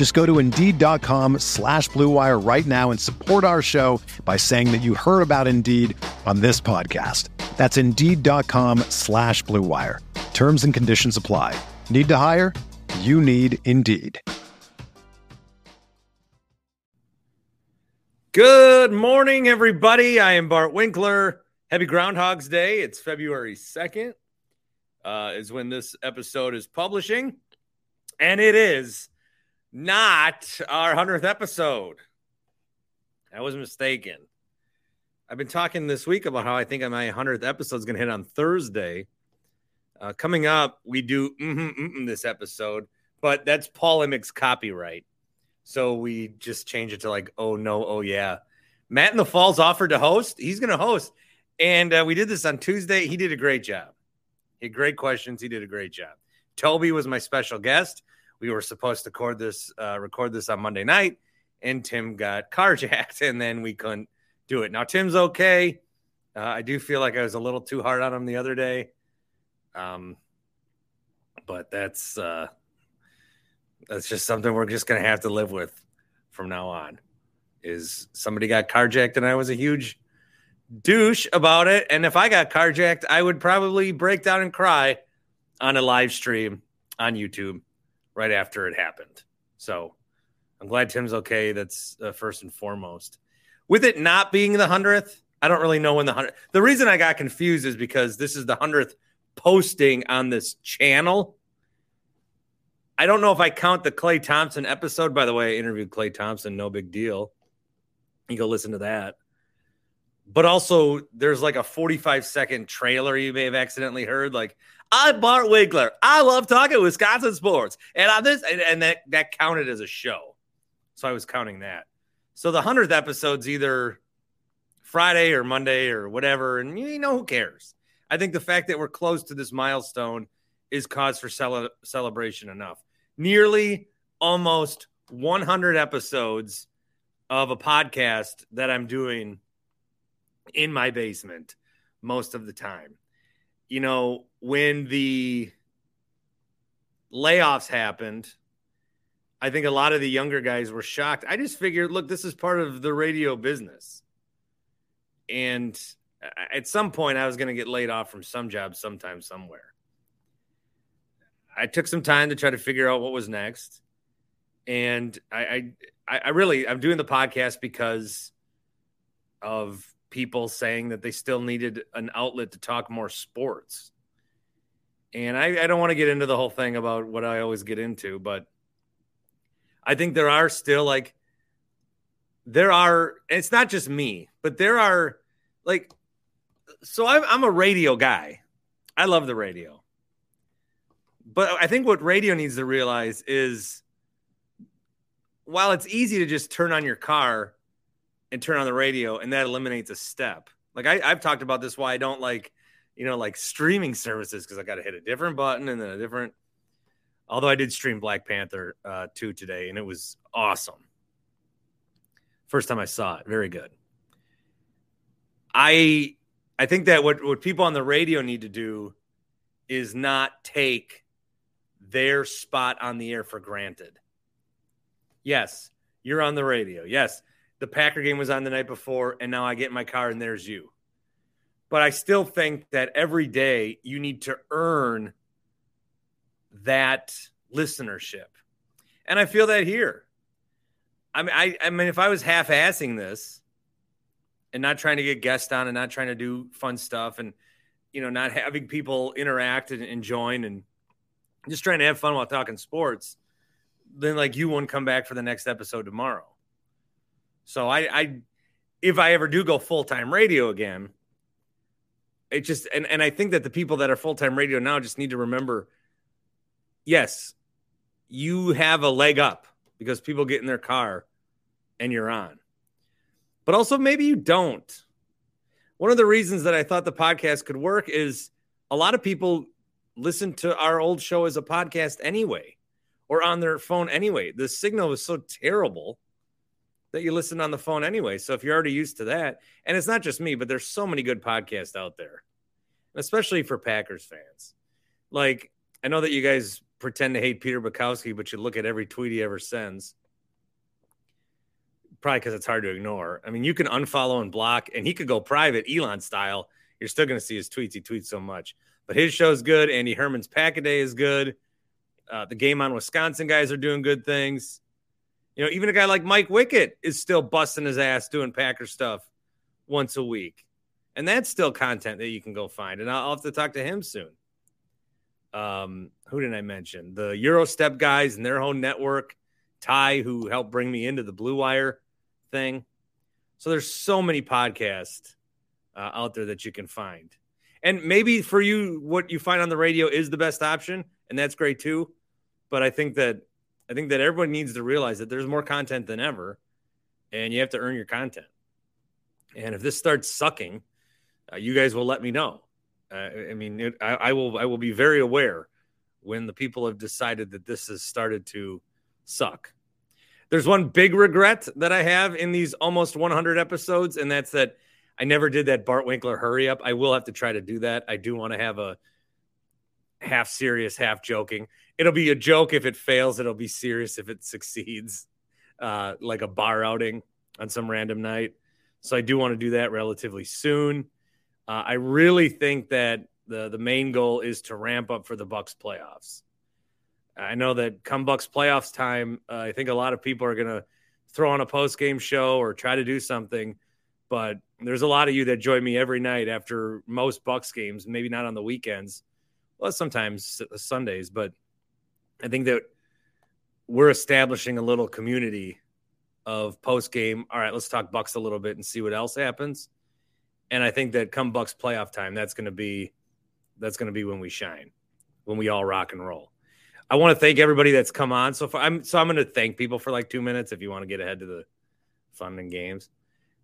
Just go to Indeed.com slash BlueWire right now and support our show by saying that you heard about Indeed on this podcast. That's Indeed.com slash BlueWire. Terms and conditions apply. Need to hire? You need Indeed. Good morning, everybody. I am Bart Winkler. Happy Groundhog's Day. It's February 2nd, uh, is when this episode is publishing. And it is not our 100th episode. I was mistaken. I've been talking this week about how I think my 100th episode is going to hit on Thursday. Uh, coming up, we do mm-hmm, mm-hmm this episode, but that's Paul Imig's copyright. So we just change it to like, oh no, oh yeah. Matt in the Falls offered to host. He's going to host. And uh, we did this on Tuesday. He did a great job. He had great questions. He did a great job. Tobi was my special guest. We were supposed to record this, uh, record this on Monday night, and Tim got carjacked, and then we couldn't do it. Now Tim's okay. Uh, I do feel like I was a little too hard on him the other day, um, but that's uh, that's just something we're just gonna have to live with from now on. Is somebody got carjacked and I was a huge douche about it. And if I got carjacked, I would probably break down and cry on a live stream on YouTube right after it happened. So I'm glad Tim's okay. That's uh, first and foremost. With it not being the hundredth, I don't really know when the hundred. The reason I got confused is because this is the hundredth posting on this channel. I don't know if I count the Clay Thompson episode. By the way, I interviewed Clay Thompson. No big deal. You go listen to that. But also, there's like a 45 second trailer you may have accidentally heard. Like, I'm Bart Winkler. I love talking Wisconsin sports, and on this, and, and that that counted as a show. So I was counting that. So the hundredth episode's either Friday or Monday or whatever, and you know who cares. I think the fact that we're close to this milestone is cause for cele- celebration enough nearly almost 100 episodes of a podcast that I'm doing in my basement most of the time. You know, when the layoffs happened, I think a lot of the younger guys were shocked. I just figured, look, this is part of the radio business. And at some point, I was going to get laid off from some job sometime, somewhere. I took some time to try to figure out what was next, and I, I, I really, I'm doing the podcast because of people saying that they still needed an outlet to talk more sports. And I, I don't want to get into the whole thing about what I always get into, but I think there are still like, there are, it's not just me, but there are like, so I'm, I'm a radio guy. I love the radio but I think what radio needs to realize is while it's easy to just turn on your car and turn on the radio and that eliminates a step. Like I, have talked about this why I don't like, you know, like streaming services because I got to hit a different button and then a different. Although I did stream Black Panther uh, 2 today and it was awesome. First time I saw it, very good. I I think that what what people on the radio need to do is not take their spot on the air for granted. Yes, you're on the radio. Yes, the Packer game was on the night before, and now I get in my car and there's you. But I still think that every day you need to earn that listenership. And I feel that here. I mean, I, I mean, if I was half assing this and not trying to get guests on and not trying to do fun stuff and you know, not having people interact and, and join and just trying to have fun while talking sports, then like you won't come back for the next episode tomorrow. So I, I if I ever do go full time radio again, it just and, and I think that the people that are full time radio now just need to remember, yes, you have a leg up because people get in their car and you're on. But also maybe you don't. One of the reasons that I thought the podcast could work is a lot of people listen to our old show as a podcast anyway or on their phone anyway. The signal was so terrible that you listen on the phone anyway. So if you're already used to that, and it's not just me, but there's so many good podcasts out there, especially for Packers fans. Like, I know that you guys pretend to hate Peter Bukowski, but you look at every tweet he ever sends. Probably because it's hard to ignore. I mean, you can unfollow and block, and he could go private, Elon style. You're still going to see his tweets. He tweets so much, but his show's good. Andy Herman's Pack a Day is good. Uh, the game on Wisconsin guys are doing good things. You know, even a guy like Mike Wickett is still busting his ass doing Packer stuff once a week. And that's still content that you can go find. And I'll have to talk to him soon. Um, who did I mention? The Eurostep guys and their whole network. Ty, who helped bring me into the Blue Wire thing. So there's so many podcasts uh, out there that you can find. And maybe for you, what you find on the radio is the best option, and that's great too. But I think that I think that everyone needs to realize that there's more content than ever, and you have to earn your content. And if this starts sucking, uh, you guys will let me know. Uh, I mean, it, I, I, will. I will be very aware when the people have decided that this has started to suck. There's one big regret that I have in these almost 100 episodes, and that's that I never did that Bart Winkler hurry up. I will have to try to do that. I do want to have a half serious, half joking. It'll be a joke if it fails. It'll be serious if it succeeds, uh, like a bar outing on some random night. So I do want to do that relatively soon. Uh, I really think that the the main goal is to ramp up for the Bucks playoffs. I know that come Bucks playoffs time, uh, I think a lot of people are going to throw on a post game show or try to do something. But there's a lot of you that join me every night after most Bucks games, maybe not on the weekends, well, sometimes Sundays, but I think that we're establishing a little community of post game. All right, let's talk Bucks a little bit and see what else happens. And I think that come Bucks playoff time, that's going to be that's going to be when we shine, when we all rock and roll. I want to thank everybody that's come on so far. I'm so I'm going to thank people for like two minutes if you want to get ahead to the fun and games.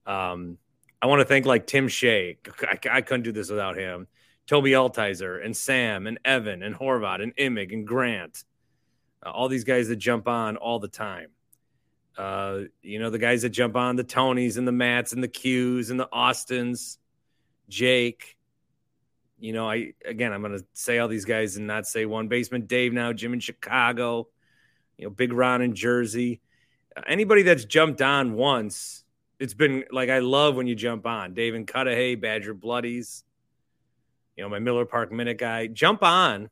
Um, I want to thank like Tim Shea. I, I couldn't do this without him. Tobi Altizer and Sam and Evan and Horvat and Imig and Grant. All these guys that jump on all the time. Uh, you know, the guys that jump on the Tonys and the Mats and the Qs and the Austins, Jake. You know, I again, I'm going to say all these guys and not say one basement Dave now, Jim in Chicago, you know, Big Ron in Jersey. Anybody that's jumped on once, it's been like I love when you jump on. Dave and Cudahy, Badger Bloodies you know, my Miller Park Minute guy, jump on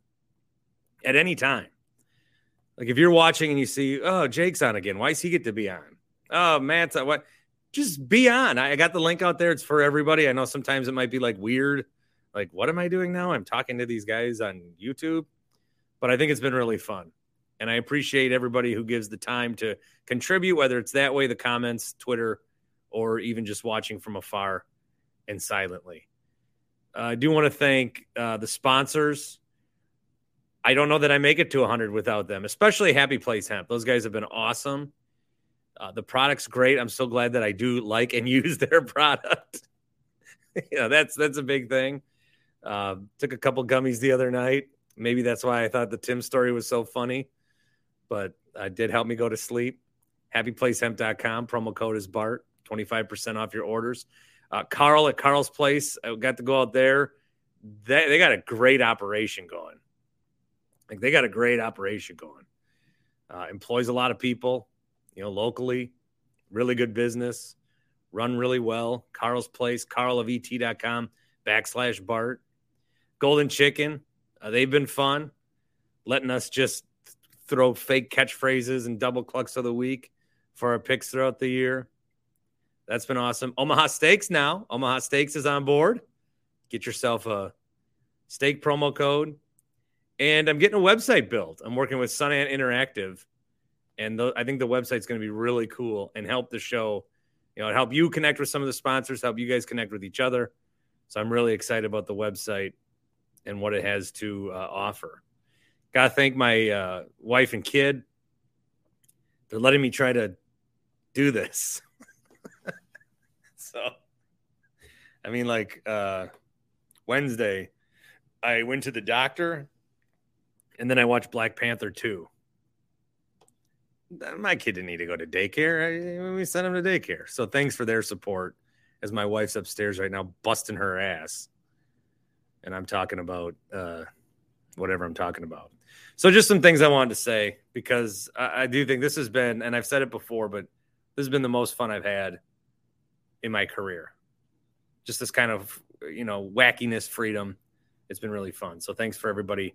at any time. Like if you're watching and you see, oh, Jake's on again. Why does he get to be on? Oh, Matt's on. What? Just be on. I got the link out there. It's for everybody. I know sometimes it might be like weird. Like, what am I doing now? I'm talking to these guys on YouTube, but I think it's been really fun. And I appreciate everybody who gives the time to contribute, whether it's that way, the comments, Twitter, or even just watching from afar and silently. Uh, I do want to thank uh, the sponsors. I don't know that I make it to 100 without them, especially Happy Place Hemp. Those guys have been awesome. Uh, the product's great. I'm so glad that I do like and use their product. you know, that's that's a big thing. Uh, took a couple gummies the other night. Maybe that's why I thought the Tim story was so funny, but uh, did help me go to sleep. HappyPlaceHemp.com. Promo code is Bart. 25% off your orders. Uh, Carl at Carl's Place, I got to go out there. They, they got a great operation going. Like they got a great operation going. Uh, employs a lot of people, you know, locally. Really good business, run really well. Carl's Place, carlofet.com backslash Bart. Golden Chicken, uh, they've been fun, letting us just throw fake catchphrases and double clucks of the week for our picks throughout the year. That's been awesome. Omaha Steaks now. Omaha Steaks is on board. Get yourself a steak promo code. And I'm getting a website built. I'm working with Sunant Interactive. And the, I think the website's going to be really cool and help the show, you know, help you connect with some of the sponsors, help you guys connect with each other. So I'm really excited about the website and what it has to uh, offer. Got to thank my uh, wife and kid. They're letting me try to do this. so, I mean, like uh, Wednesday, I went to the doctor and then I watched Black Panther 2. My kid didn't need to go to daycare. I, we sent him to daycare. So thanks for their support as my wife's upstairs right now busting her ass. And I'm talking about uh, whatever I'm talking about. So just some things I wanted to say because I, I do think this has been, and I've said it before, but this has been the most fun I've had in my career. Just this kind of, you know, wackiness, freedom. It's been really fun. So thanks for everybody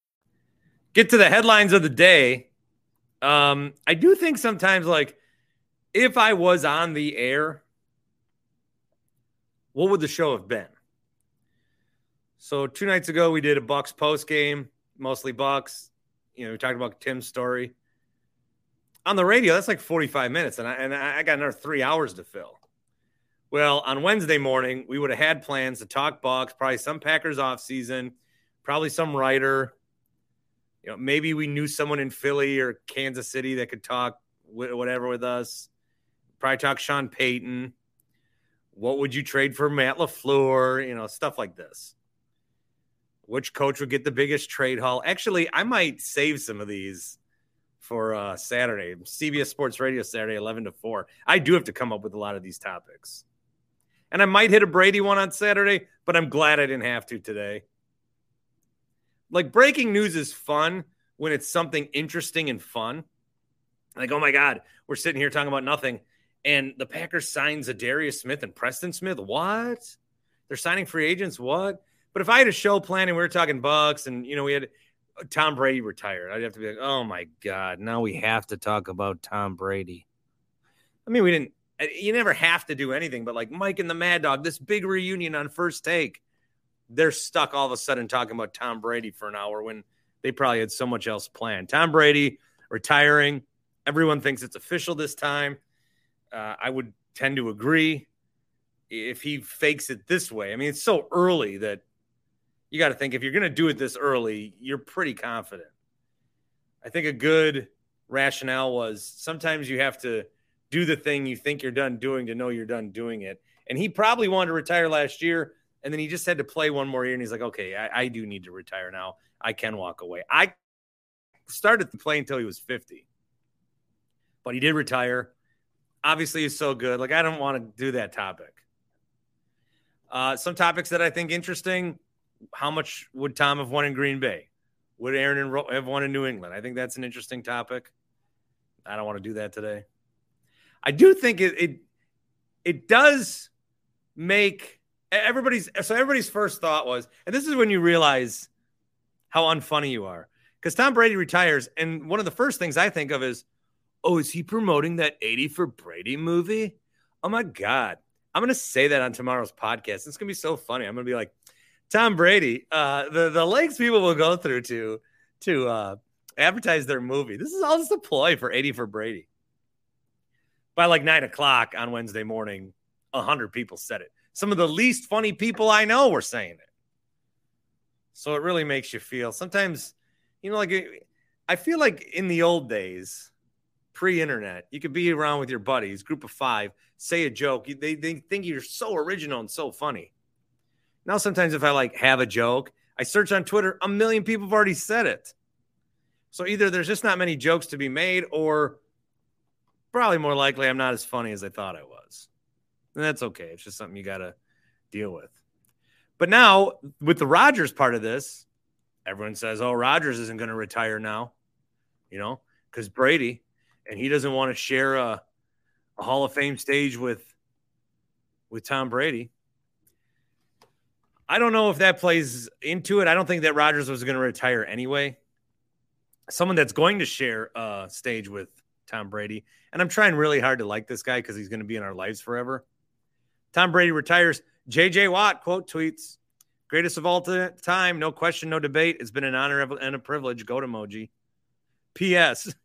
get to the headlines of the day. Um, I do think sometimes, like, if I was on the air, what would the show have been? So two nights ago, we did a Bucks post game, mostly Bucks. You know, we talked about Tim's story on the radio. That's like forty-five minutes, and I and I got another three hours to fill. Well, on Wednesday morning, we would have had plans to talk Bucks, probably some Packers off season, probably some writer, you know, maybe we knew someone in Philly or Kansas City that could talk whatever with us. Probably talk Sean Payton. What would you trade for Matt LaFleur? You know, stuff like this. Which coach would get the biggest trade haul? Actually, I might save some of these for uh, Saturday, CBS Sports Radio Saturday, 11 to 4. I do have to come up with a lot of these topics. And I might hit a Brady one on Saturday, but I'm glad I didn't have to today like breaking news is fun when it's something interesting and fun. Like, oh my God, we're sitting here talking about nothing. And the Packers signs Za'Darius Smith and Preston Smith. What? They're signing free agents. What? But if I had a show planning, we were talking Bucks, and you know, we had uh, Tom Brady retired. I'd have to be like, oh my God, now we have to talk about Tom Brady. I mean, we didn't uh, you never have to do anything, but like Mike and the Mad Dog, this big reunion on first take they're stuck all of a sudden talking about Tom Brady for an hour when they probably had so much else planned. Tom Brady retiring. Everyone thinks it's official this time. Uh, I would tend to agree if he fakes it this way. I mean, it's so early that you got to think if you're going to do it this early, you're pretty confident. I think a good rationale was sometimes you have to do the thing you think you're done doing to know you're done doing it. And he probably wanted to retire last year and then he just had to play one more year, and he's like, okay, I, I do need to retire now. I can walk away. I started to play until he was 50, but he did retire. Obviously, he's so good. Like, I don't want to do that topic. Uh, some topics that I think interesting. How much would Tom have won in Green Bay? Would Aaron have won in New England? I think that's an interesting topic. I don't want to do that today. I do think it it, it does make everybody's so everybody's first thought was, and this is when you realize how unfunny you are. Because Tom Brady retires, and one of the first things I think of is, oh, is he promoting that 80 for Brady movie? Oh my God. I'm gonna say that on tomorrow's podcast. It's gonna be so funny. I'm gonna be like, Tom Brady, uh, the the lengths people will go through to to uh, advertise their movie. This is all just a ploy for 80 for Brady. By like nine o'clock on Wednesday morning, hundred people said it. Some of the least funny people I know were saying it. So it really makes you feel sometimes, you know, like I feel like in the old days, pre-internet, you could be around with your buddies, group of five, say a joke. They, they think you're so original and so funny. Now, sometimes if I like have a joke, I search on Twitter, a million people have already said it. So either there's just not many jokes to be made, or probably more likely I'm not as funny as I thought I was. And that's okay. It's just something you got to deal with. But now, with the Rodgers part of this, everyone says, oh, Rodgers isn't going to retire now, you know, because Brady, and he doesn't want to share a, a Hall of Fame stage with with Tom Brady. I don't know if that plays into it. I don't think that Rodgers was going to retire anyway. Someone that's going to share a stage with Tom Brady, and I'm trying really hard to like this guy because he's going to be in our lives forever. Tom Brady retires. JJ Watt quote tweets, greatest of all time, no question, no debate. It's been an honor and a privilege. Goat emoji. P.S.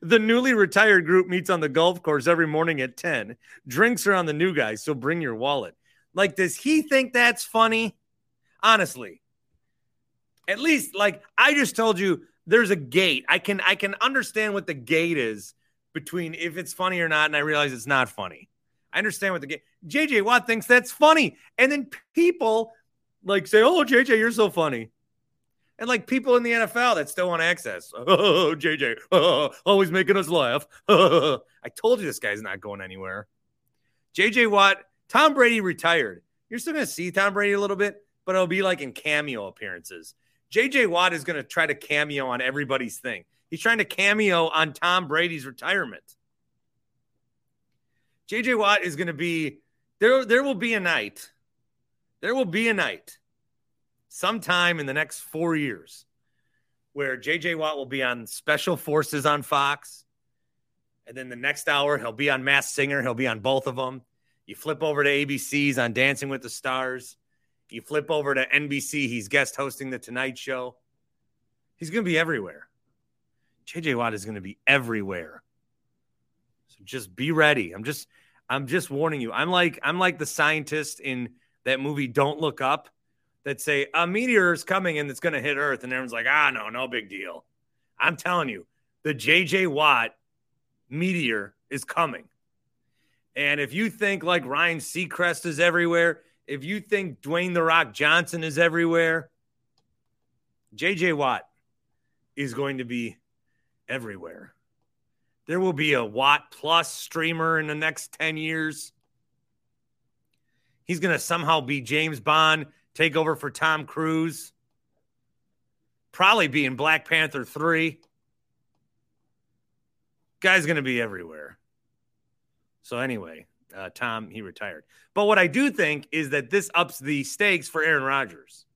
The newly retired group meets on the golf course every morning at 10. Drinks are on the new guys, so bring your wallet. Like, does he think that's funny? Honestly. At least, like, I just told you there's a gate. I can I can understand what the gate is between if it's funny or not, and I realize it's not funny. I understand what the gate. JJ Watt thinks that's funny. And then people like say, Oh, JJ, you're so funny. And like people in the NFL that still want access. Oh, JJ, oh, always making us laugh. I told you this guy's not going anywhere. JJ Watt Tom Brady retired. You're still going to see Tom Brady a little bit, but it'll be like in cameo appearances. JJ Watt is going to try to cameo on everybody's thing. He's trying to cameo on Tom Brady's retirement. JJ Watt is going to be there. There will be a night. There will be a night sometime in the next four years where JJ Watt will be on Special Forces on Fox. And then the next hour, he'll be on Masked Singer. He'll be on both of them. You flip over to ABC's on Dancing with the Stars. You flip over to NBC, he's guest hosting The Tonight Show. He's going to be everywhere. JJ Watt is going to be everywhere. So just be ready. I'm just I'm just warning you. I'm like I'm like the scientist in that movie Don't Look Up that say a meteor is coming and it's going to hit Earth and everyone's like, "Ah, no, no big deal." I'm telling you, the JJ Watt meteor is coming. And if you think like Ryan Seacrest is everywhere, if you think Dwayne the Rock Johnson is everywhere, JJ Watt is going to be everywhere. There will be a Watt Plus streamer in the next 10 years. He's going to somehow be James Bond, take over for Tom Cruise, probably be in Black Panther 3. Guy's going to be everywhere. So anyway, uh, Tom he retired. But what I do think is that this ups the stakes for Aaron Rodgers.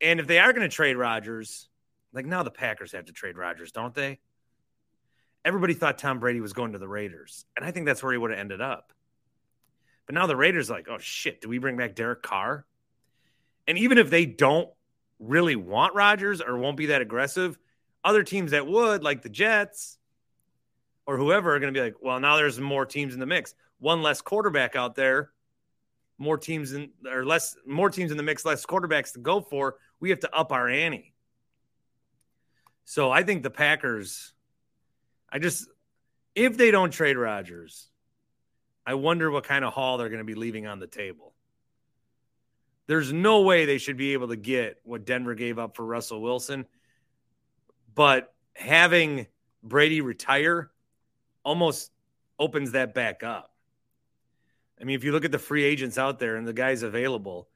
And if they are going to trade Rodgers, like now the Packers have to trade Rodgers, don't they? Everybody thought Tom Brady was going to the Raiders, and I think that's where he would have ended up. But now the Raiders like, oh shit, do we bring back Derek Carr? And even if they don't really want Rodgers or won't be that aggressive, other teams that would, like the Jets, or whoever are going to be like, well, now there's more teams in the mix. One less quarterback out there, more teams in or less more teams in the mix, less quarterbacks to go for. We have to up our ante. So I think the Packers, I just if they don't trade Rodgers, I wonder what kind of haul they're going to be leaving on the table. There's no way they should be able to get what Denver gave up for Russell Wilson. But having Brady retire almost opens that back up. I mean, if you look at the free agents out there and the guys available,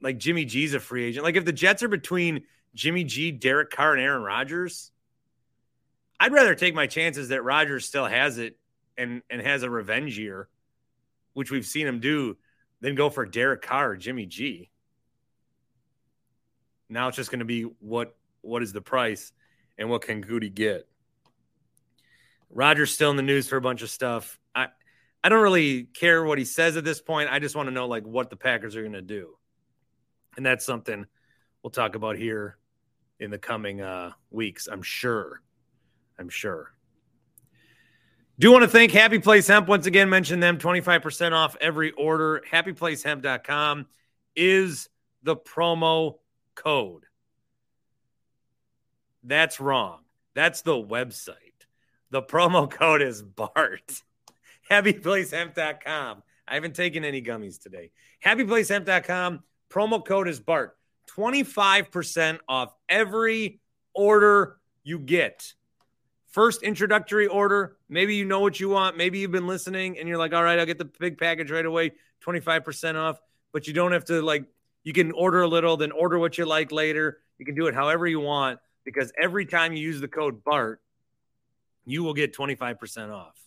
like Jimmy G's a free agent. Like if the Jets are between Jimmy G, Derek Carr, and Aaron Rodgers. I'd rather take my chances that Rodgers still has it and and has a revenge year, which we've seen him do, than go for Derek Carr or Jimmy G. Now it's just going to be what what is the price and what can Gutey get? Rodgers still in the news for a bunch of stuff. I I don't really care what he says at this point. I just want to know like what the Packers are going to do. And that's something we'll talk about here in the coming uh, weeks, I'm sure. I'm sure. Do want to thank Happy Place Hemp once again. Mention them 25% off every order. HappyPlaceHemp.com is the promo code. That's wrong. That's the website. The promo code is BART. HappyPlaceHemp.com. I haven't taken any gummies today. HappyPlaceHemp.com. Promo code is BART. 25% off every order you get. First introductory order, maybe you know what you want. Maybe you've been listening and you're like, all right, I'll get the big package right away, 25% off. But you don't have to, like, you can order a little, then order what you like later. You can do it however you want because every time you use the code BART, you will get 25% off.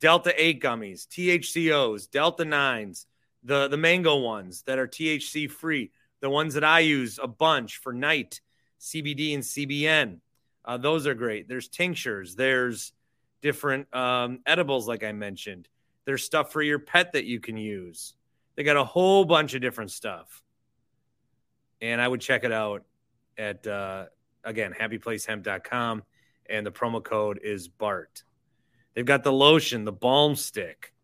Delta 8 gummies, THCOs, Delta 9s, the, the mango ones that are THC free, the ones that I use a bunch for night, CBD and CBN. Uh, those are great. There's tinctures, there's different um, edibles, like I mentioned. There's stuff for your pet that you can use. They got a whole bunch of different stuff. And I would check it out at, uh, again, happyplacehemp.com. And the promo code is BART. They've got the lotion, the balm stick.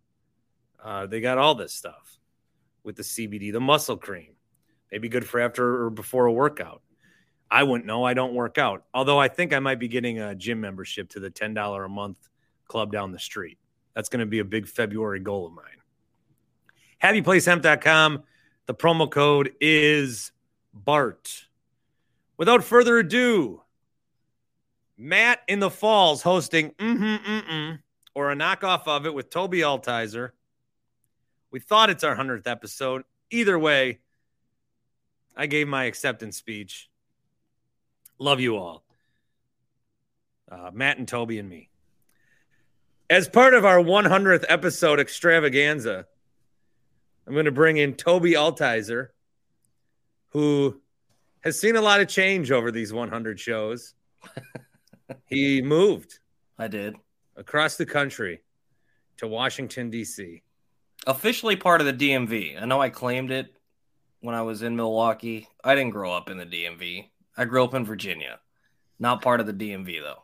Uh, they got all this stuff with the CBD, the muscle cream. Maybe good for after or before a workout. I wouldn't know. I don't work out. Although I think I might be getting a gym membership to the $10 a month club down the street. That's going to be a big February goal of mine. HappyPlaceHemp.com. The promo code is BART. Without further ado, Matt in the Falls hosting mm-hmm, mm-mm, or a knockoff of it with Tobi Altizer. We thought it's our 100th episode. Either way, I gave my acceptance speech. Love you all. Uh, Matt and Tobi and me. As part of our 100th episode extravaganza, I'm going to bring in Tobi Altizer, who has seen a lot of change over these 100 shows. he moved. I did. Across the country to Washington, D.C. Officially part of the DMV. I know I claimed it when I was in Milwaukee. I didn't grow up in the DMV. I grew up in Virginia. Not part of the DMV, though.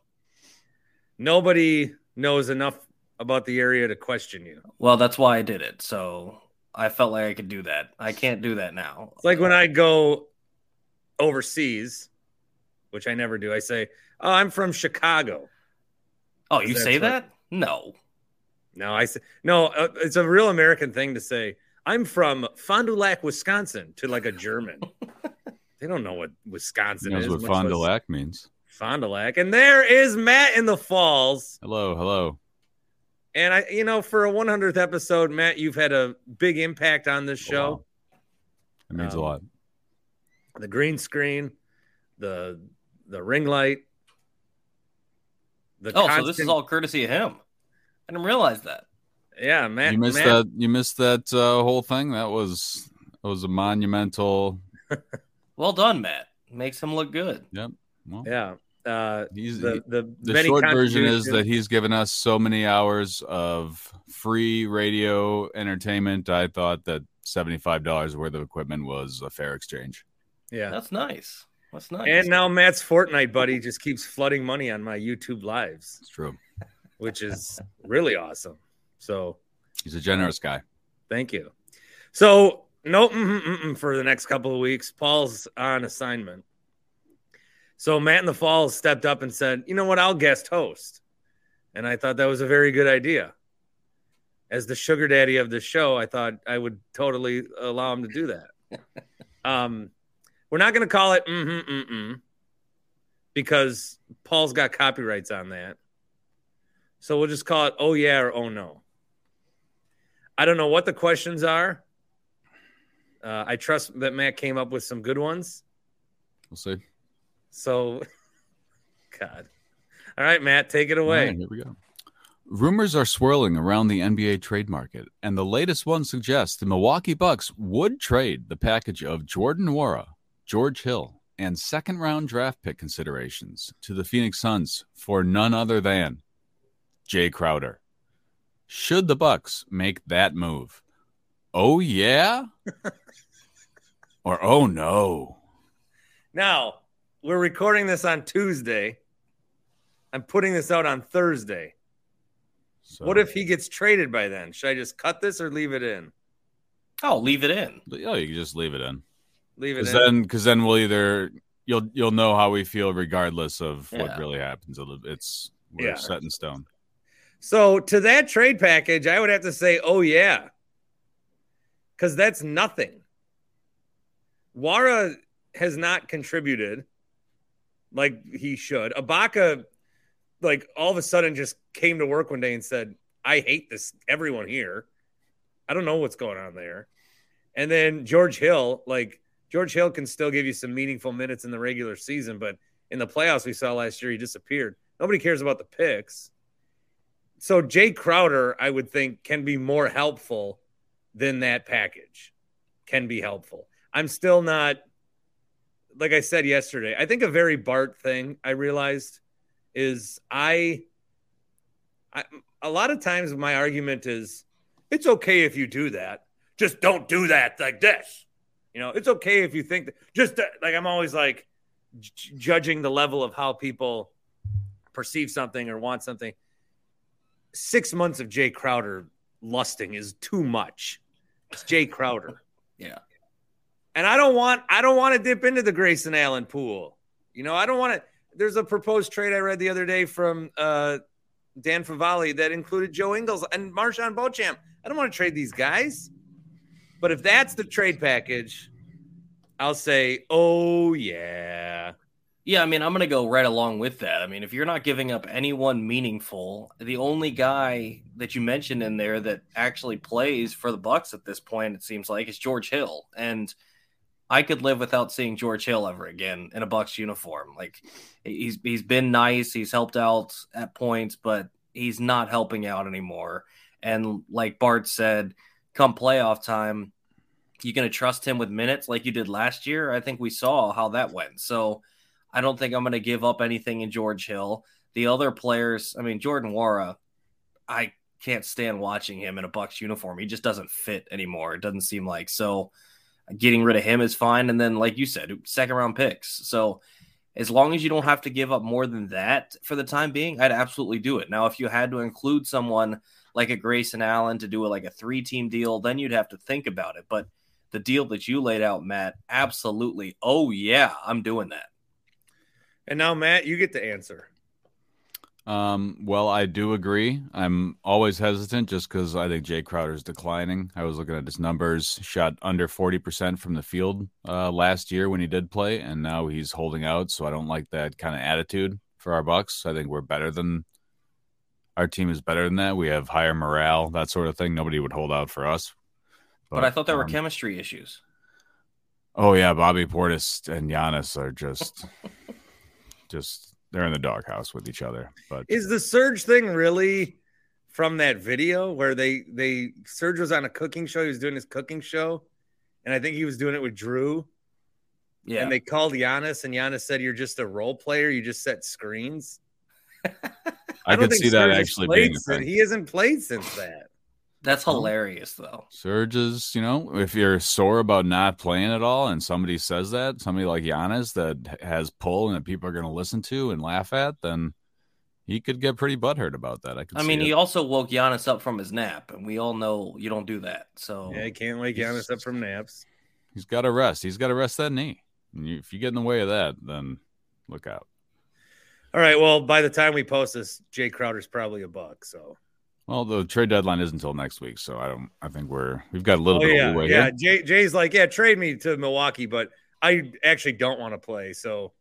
Nobody knows enough about the area to question you. Well, that's why I did it. So I felt like I could do that. I can't do that now. It's like when I go overseas, which I never do, I say, Oh, I'm from Chicago. Oh, you say that? No. No, I say, no, uh, it's a real American thing to say. I'm from Fond du Lac, Wisconsin, to like a German. they don't know what Wisconsin knows is. what Fond du Lac means. Fond du Lac. And there is Matt in the Falls. Hello, hello. And I, you know, for a 100th episode, Matt, you've had a big impact on this show. Wow. It means Um, a lot. The green screen, the the ring light. The Oh, so this is all courtesy of him. I didn't realize that. yeah, Matt. You missed Matt, that. You missed that uh, whole thing. That was that was a monumental. Well done, Matt. Makes him look good. Yep. Well, Yeah. Uh, he's the the, the many short version is that he's given us so many hours of free radio entertainment. I thought that seventy-five dollars worth of equipment was a fair exchange. yeah. That's nice. That's nice. And now Matt's Fortnite buddy just keeps flooding money on my YouTube lives, It's true. which is really awesome. So He's a generous guy. thank you. So no mm-mm, mm-mm for the next couple of weeks. Paul's on assignment. So Matt in the Falls stepped up and said, "You know what? I'll guest host." And I thought that was a very good idea. As the sugar daddy of the show, I thought I would totally allow him to do that. um, we're not going to call it mm-hmm, mm-mm because Paul's got copyrights on that. So we'll just call it oh yeah or oh no. I don't know what the questions are. Uh, I trust that Matt came up with some good ones. We'll see. So, God. All right, Matt, take it away. right, here we go. Rumors are swirling around the NBA trade market, and the latest one suggests the Milwaukee Bucks would trade the package of Jordan Nwora, George Hill, and second round draft pick considerations to the Phoenix Suns for none other than Jae Crowder. Should the Bucks make that move? Oh yeah? or oh no? Now, we're recording this on Tuesday. I'm putting this out on Thursday. So, What if he gets traded by then? Should I just cut this or leave it in? Oh, leave it in. Oh, you can just leave it in. Leave it Because in. then, because then we'll either you'll you'll know how we feel regardless of what really happens. It's we're Yeah. set in stone. So to that trade package, I would have to say, oh yeah, because that's nothing. Nwora has not contributed like he should. Ibaka, like all of a sudden, just came to work one day and said, "I hate this. Everyone here. I don't know what's going on there." And then George Hill, like George Hill, can still give you some meaningful minutes in the regular season, but in the playoffs we saw last year, he disappeared. Nobody cares about the picks so Jae Crowder, I would think, can be more helpful than that package. Can be helpful. I'm still not, like I said yesterday. I think a very Bart thing I realized is I, I a lot of times my argument is it's okay if you do that, just don't do that like this. You know, it's okay if you think that. Just like I'm always like j- judging the level of how people perceive something or want something six months of Jae Crowder lusting is too much. It's Jae Crowder. Yeah. And I don't want I don't want to dip into the Grayson Allen pool. You know, I don't want to there's a proposed trade I read the other day from uh Dan Favale that included Joe Ingles and MarJon Beauchamp. I don't want to trade these guys. But if that's the trade package, I'll say, oh yeah. Yeah, I mean, I'm going to go right along with that. I mean, if you're not giving up anyone meaningful, the only guy that you mentioned in there that actually plays for the Bucks at this point, it seems like, is George Hill. And I could live without seeing George Hill ever again in a Bucks uniform. Like he's he's been nice, he's helped out at points, but he's not helping out anymore. And like Bart said, come playoff time, you going to trust him with minutes like you did last year? I think we saw how that went. So I don't think I'm going to give up anything in George Hill. The other players, I mean, Jordan Nwora, I can't stand watching him in a Bucks uniform. He just doesn't fit anymore. It doesn't seem like so. Getting rid of him is fine, and then, like you said, second round picks. So, as long as you don't have to give up more than that for the time being, I'd absolutely do it. Now, if you had to include someone like a Grayson Allen to do it like a three team deal, then you'd have to think about it. But the deal that you laid out, Matt, absolutely. Oh yeah, I'm doing that. And now Matt, you get the answer. Um, well, I do agree. I'm always hesitant just because I think Jae Crowder is declining. I was looking at his numbers, shot under 40% from the field uh, last year when he did play, and now he's holding out. So I don't like that kind of attitude for our Bucks. I think we're better than our team is better than that. We have higher morale, that sort of thing. Nobody would hold out for us. But, I thought there were um, chemistry issues. Oh yeah, Bobby Portis and Giannis are just, just they're in the doghouse with each other. But Is the Serge thing really from that video where they they Serge was on a cooking show? He was doing his cooking show, and I think he was doing it with Drew. Yeah. And they called Giannis, and Giannis said, "You're just a role player. You just set screens." I, don't could think see that Serge has actually being a thing. He hasn't played since that. That's hilarious, though. Serge is, you know, if you're sore about not playing at all, and somebody says that, somebody like Giannis that has pull and that people are going to listen to and laugh at, then he could get pretty butthurt about that. I could. I see mean, it. he also woke Giannis up from his nap, and we all know you don't do that. So Yeah, he can't wake Giannis up from naps. he's got to rest. He's got to rest that knee. And you, if you get in the way of that, then look out. All right. Well, by the time we post this, Jae Crowder's probably a buck. So. Well, the trade deadline isn't until next week, so I don't. I think we're we've got a little Oh, bit yeah, of leeway yeah. Jay, Jay's like, yeah, trade me to Milwaukee, but I actually don't want to play. So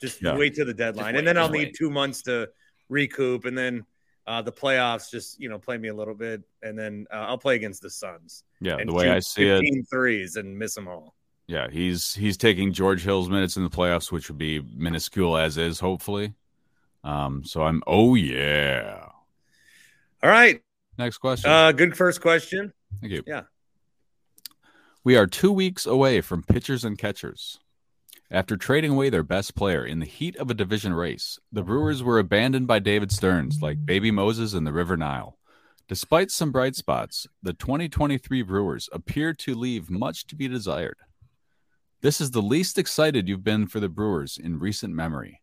just Yeah. wait till the deadline, wait, and then I'll just need wait. two months to recoup, and then uh, the playoffs just you know play me a little bit, and then uh, I'll play against the Suns. Yeah, the way I see it, 15 threes and miss them all. Yeah, he's he's taking George Hill's minutes in the playoffs, which would be minuscule as is, hopefully. Um, so I'm oh yeah. All right. Next question. Uh, good first question. Thank you. Yeah. We are two weeks away from pitchers and catchers. After trading away their best player in the heat of a division race, the Brewers were abandoned by David Stearns like baby Moses in the River Nile. Despite some bright spots, the 2023 Brewers appear to leave much to be desired. This is the least excited you've been for the Brewers in recent memory.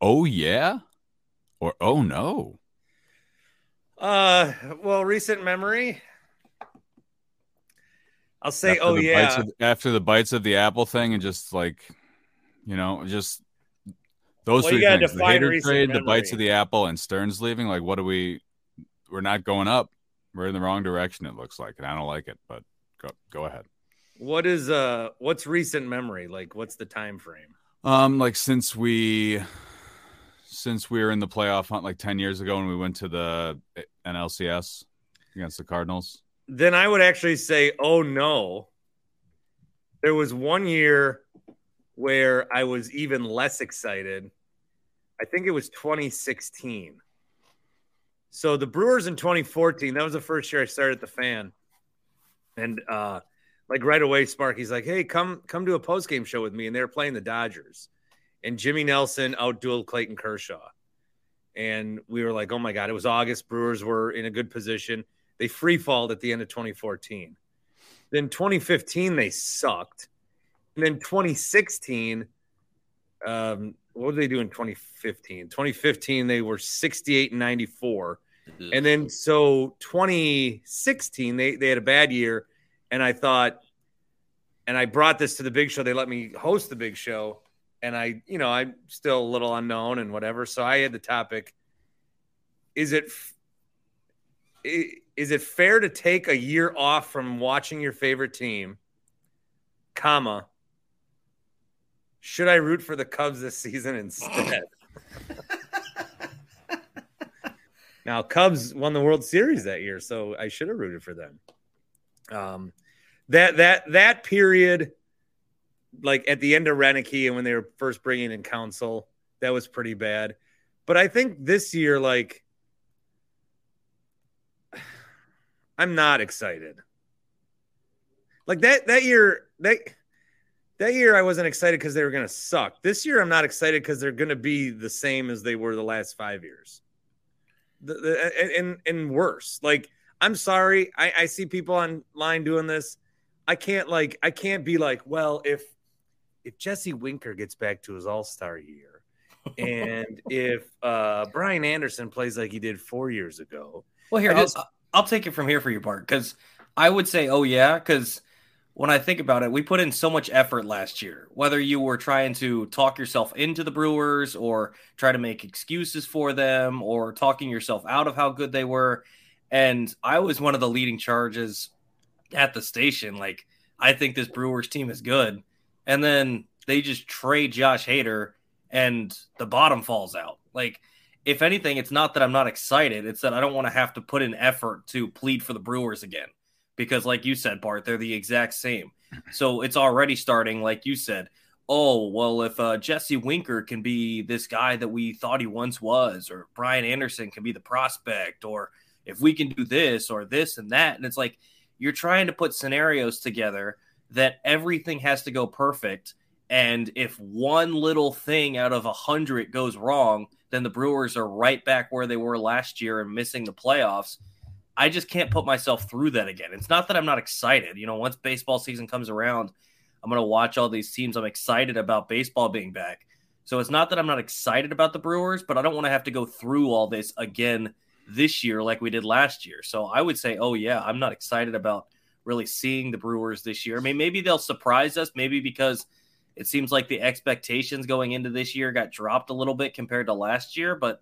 Oh, yeah? Or oh, no? Uh, well, recent memory. I'll say, After oh yeah. of- after the bites of the apple thing and just like, you know, just those Well, three things: the Hader trade, the bites of the apple, and Stearns leaving. Like, what do we? We're not going up. We're in the wrong direction. It looks like, and I don't like it. But go go ahead. What is uh what's recent memory? Like what's the time frame? Um, like since we since we were in the playoff hunt like ten years ago when we went to the NLCS against the Cardinals. Then I would actually say, oh no. There was one year where I was even less excited. I think it was 2016. So the Brewers in 2014, that was the first year I started the fan. And uh like right away, Sparky's like, hey, come come to a post game show with me. And they were playing the Dodgers. And Jimmy Nelson outdueled Clayton Kershaw. And we were like, oh my God, it was August. Brewers were in a good position. They free falled at the end of 2014. Then 2015, they sucked. And then 2016, um, what did they do in 2015? 2015, they were 68 and 94. And then so 2016, they, they had a bad year. And I thought, and I brought this to the big show. They let me host the big show. And I, you know, I'm still a little unknown and whatever. So I had the topic Is it is it fair to take a year off from watching your favorite team, comma, should I root for the Cubs this season instead? now, Cubs won the World Series that year, so I should have rooted for them. Um, that that that period, like at the end of Roenicke and when they were first bringing in Counsell, that was pretty bad. But I think this year, like, I'm not excited. Like that that year that that year I wasn't excited because they were going to suck. This year I'm not excited because they're going to be the same as they were the last five years. The, the, and and worse. Like I'm sorry, I, I see people online doing this. I can't like I can't be like, well, if if Jesse Winker gets back to his All Star year, and if uh, Brian Anderson plays like he did four years ago, Well, here I'll, I'll take it from here for you, Bart, because I would say, oh yeah, because when I think about it, we put in so much effort last year. Whether you were trying to talk yourself into the Brewers or try to make excuses for them or talking yourself out of how good they were, and I was one of the leading charges at the station. Like, I think this Brewers team is good, and then they just trade Josh Hader, and the bottom falls out. Like if anything, it's not that I'm not excited. It's that I don't want to have to put in effort to plead for the Brewers again. Because, like you said, Bart, they're the exact same. So it's already starting, like you said. Oh, well, if uh, Jesse Winker can be this guy that we thought he once was, or Brian Anderson can be the prospect, or if we can do this or this and that. And it's like you're trying to put scenarios together that everything has to go perfect. And if one little thing out of a hundred goes wrong, then the Brewers are right back where they were last year and missing the playoffs. I just can't put myself through that again. It's not that I'm not excited. You know, once baseball season comes around, I'm going to watch all these teams. I'm excited about baseball being back. So it's not that I'm not excited about the Brewers, but I don't want to have to go through all this again this year like we did last year. So I would say, oh, yeah, I'm not excited about really seeing the Brewers this year. I mean, maybe they'll surprise us, maybe because it seems like the expectations going into this year got dropped a little bit compared to last year. But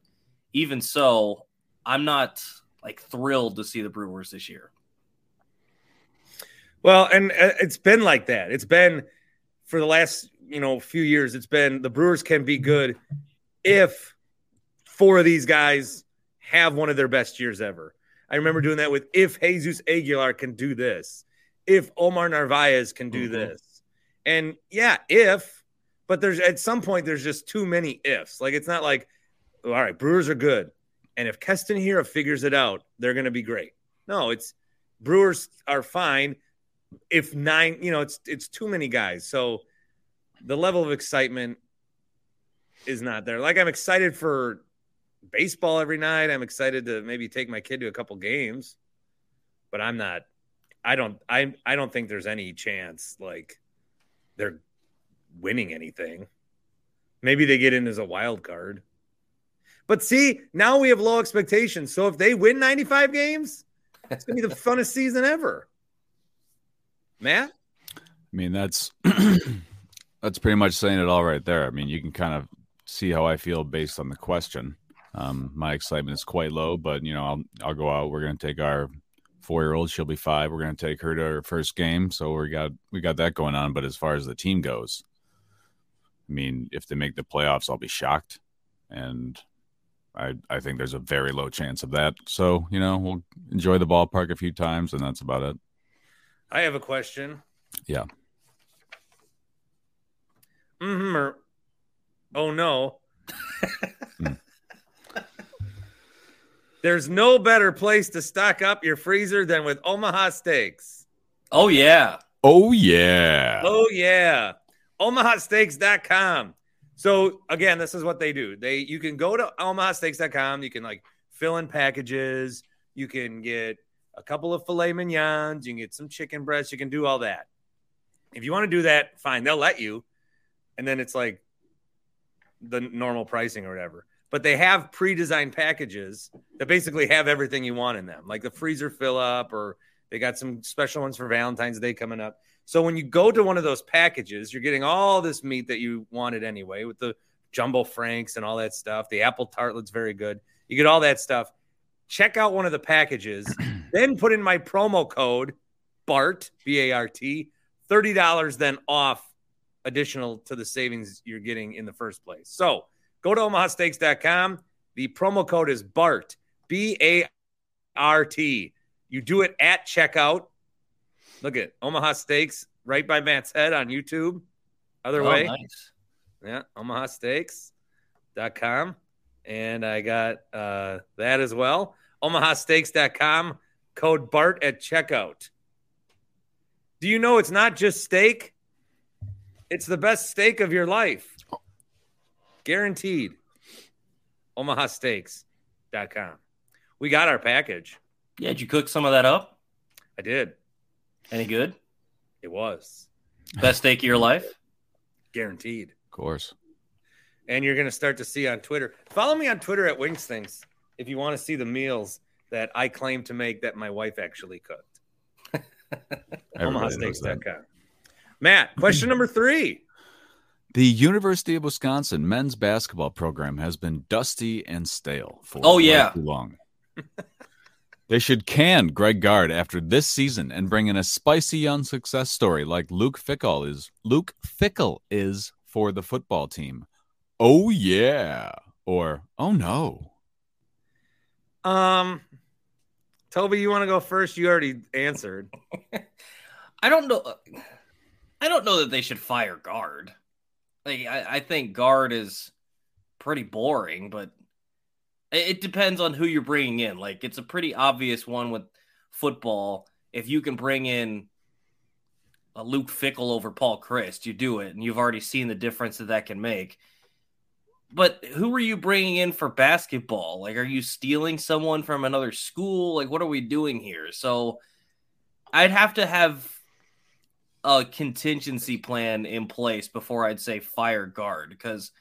even so, I'm not like thrilled to see the Brewers this year. Well, and uh, it's been like that. It's been for the last, you know, few years. It's been the Brewers can be good if four of these guys have one of their best years ever. I remember doing that with if Jesus Aguilar can do this, if Omar Narvaez can do Mhm. this, And yeah, if, but there's at some point there's just too many ifs. Like it's not like, all right, Brewers are good, and if Keston Hiura figures it out, they're going to be great. No, it's Brewers are fine. If nine, you know, it's it's too many guys. So the level of excitement is not there. Like I'm excited for baseball every night. I'm excited to maybe take my kid to a couple games, but I'm not. I don't. I I don't think there's any chance like they're winning anything. Maybe they get in as a wild card. But see, now we have low expectations. So if they win 95 games, it's going to be the funnest season ever. Matt? I mean, that's that's pretty much saying it all right there. I mean, you can kind of see how I feel based on the question. Um, my excitement is quite low, but you know, I'll I'll go out. We're going to take our four year old. She'll be five. We're going to take her to her first game, so we got we got that going on. But as far as the team goes, I mean, if they make the playoffs, I'll be shocked, and I I think there's a very low chance of that. So you know, we'll enjoy the ballpark a few times, and that's about it. I have a question. Yeah. Mm-hmm. Or, oh no. Hmm. There's no better place to stock up your freezer than with Omaha Steaks. Oh yeah. Oh yeah. Oh yeah. OmahaSteaks.com. So again, this is what they do. They you can go to OmahaSteaks.com. You can like fill in packages. You can get a couple of filet mignons. You can get some chicken breasts. You can do all that. If you want to do that, fine. They'll let you. And then it's like the normal pricing or whatever. But they have pre-designed packages that basically have everything you want in them, like the freezer fill up, or they got some special ones for Valentine's Day coming up. So when you go to one of those packages, you're getting all this meat that you wanted anyway, with the jumbo franks and all that stuff. The apple tartlet's very good. You get all that stuff. Check out one of the packages, then put in my promo code BART B A R T, thirty dollars then off additional to the savings you're getting in the first place. So go to omahasteaks.com. The promo code is BART, B A R T. You do it at checkout. Look at Omaha Steaks right by Matt's head on YouTube. Other Oh, way. nice. Yeah, omahasteaks.com. And I got uh, that as well. omahasteaks.com, code BART at checkout. Do you know it's not just steak? It's the best steak of your life. Guaranteed. omahasteaks.com. We got our package. Yeah, did you cook some of that up? I did. Any good? It was Best steak of your life? guaranteed. Of course. and you're going to start to see on Twitter. Follow me on Twitter at Wings Things if you want to see the meals that I claim to make that my wife actually cooked. Everybody knows that. OmahaSteaks.com. Matt, question number three. The University of Wisconsin men's basketball program has been dusty and stale for Oh, yeah. too long. they should can Greg Gard after this season and bring in a spicy young success story like Luke Fickell is Luke Fickell is for the football team. Oh yeah, or oh no. Um, Toby, you want to go first? You already answered. I don't know. I don't know that they should fire Gard. Like I, I think Gard is pretty boring, but it, it depends on who you're bringing in. Like it's a pretty obvious one with football. If you can bring in a Luke Fickell over Paul Chryst, you do it, and you've already seen the difference that that can make. But who are you bringing in for basketball? Like, are you stealing someone from another school? Like, what are we doing here? So, I'd have to have a contingency plan in place before I'd say fire Gard because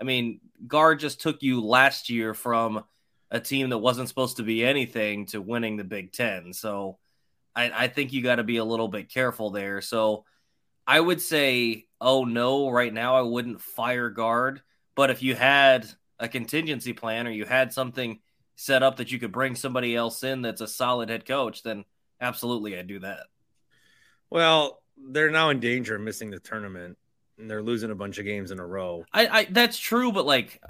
I mean Gard just took you last year from a team that wasn't supposed to be anything to winning the Big Ten. So I, I think you got to be a little bit careful there. So I would say, oh no, right now I wouldn't fire Gard. But if you had a contingency plan or you had something set up that you could bring somebody else in that's a solid head coach, then absolutely I'd do that. Well, they're now in danger of missing the tournament, and they're losing a bunch of games in a row. I, I that's true, but like,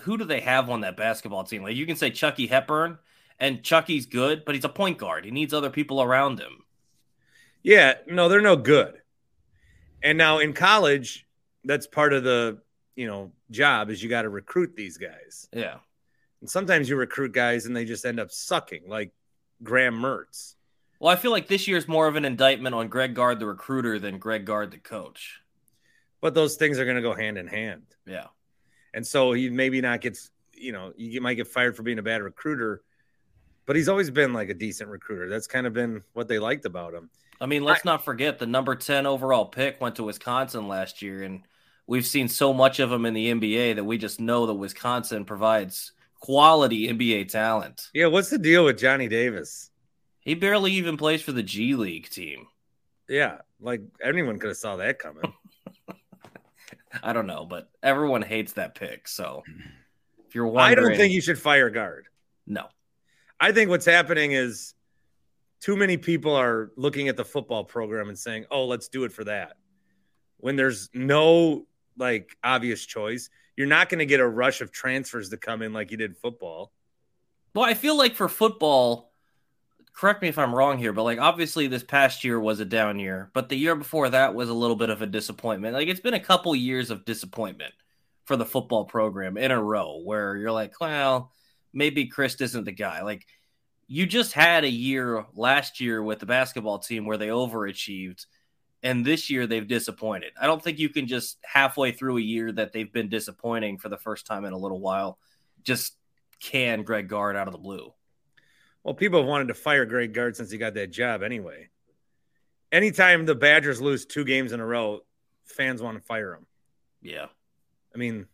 who do they have on that basketball team? Like, you can say Chucky Hepburn, and Chucky's good, but he's a point guard. He needs other people around him. Yeah, no, they're no good. And now in college, that's part of the you know job is you got to recruit these guys. Yeah. And sometimes you recruit guys and they just end up sucking, like Graham Mertz. Well, I feel like this year's more of an indictment on Greg Gard, the recruiter, than Greg Gard, the coach. But those things are going to go hand in hand. Yeah. And so he maybe not gets, you know, you might get fired for being a bad recruiter, but he's always been like a decent recruiter. That's kind of been what they liked about him. I mean, let's I, not forget the number 10 overall pick went to Wisconsin last year. And we've seen so much of him in the NBA that we just know that Wisconsin provides quality NBA talent. Yeah. What's the deal with Johnny Davis? He barely even plays for the G League team. Yeah, like anyone could have saw that coming. I don't know, but everyone hates that pick. So if you're wondering, I don't think you should fire Gard. No, I think what's happening is too many people are looking at the football program and saying, "Oh, let's do it for that." When there's no like obvious choice, you're not going to get a rush of transfers to come in like you did football. Well, I feel like for football, correct me if I'm wrong here, but like obviously this past year was a down year, but the year before that was a little bit of a disappointment. Like it's been a couple years of disappointment for the football program in a row where you're like, well, maybe Chryst isn't the guy. Like you just had a year last year with the basketball team where they overachieved and this year they've disappointed. I don't think you can just halfway through a year that they've been disappointing for the first time in a little while just can Greg Gard out of the blue. Well, people have wanted to fire Greg Gard since he got that job anyway. Anytime the Badgers lose two games in a row, fans want to fire him. Yeah. I mean,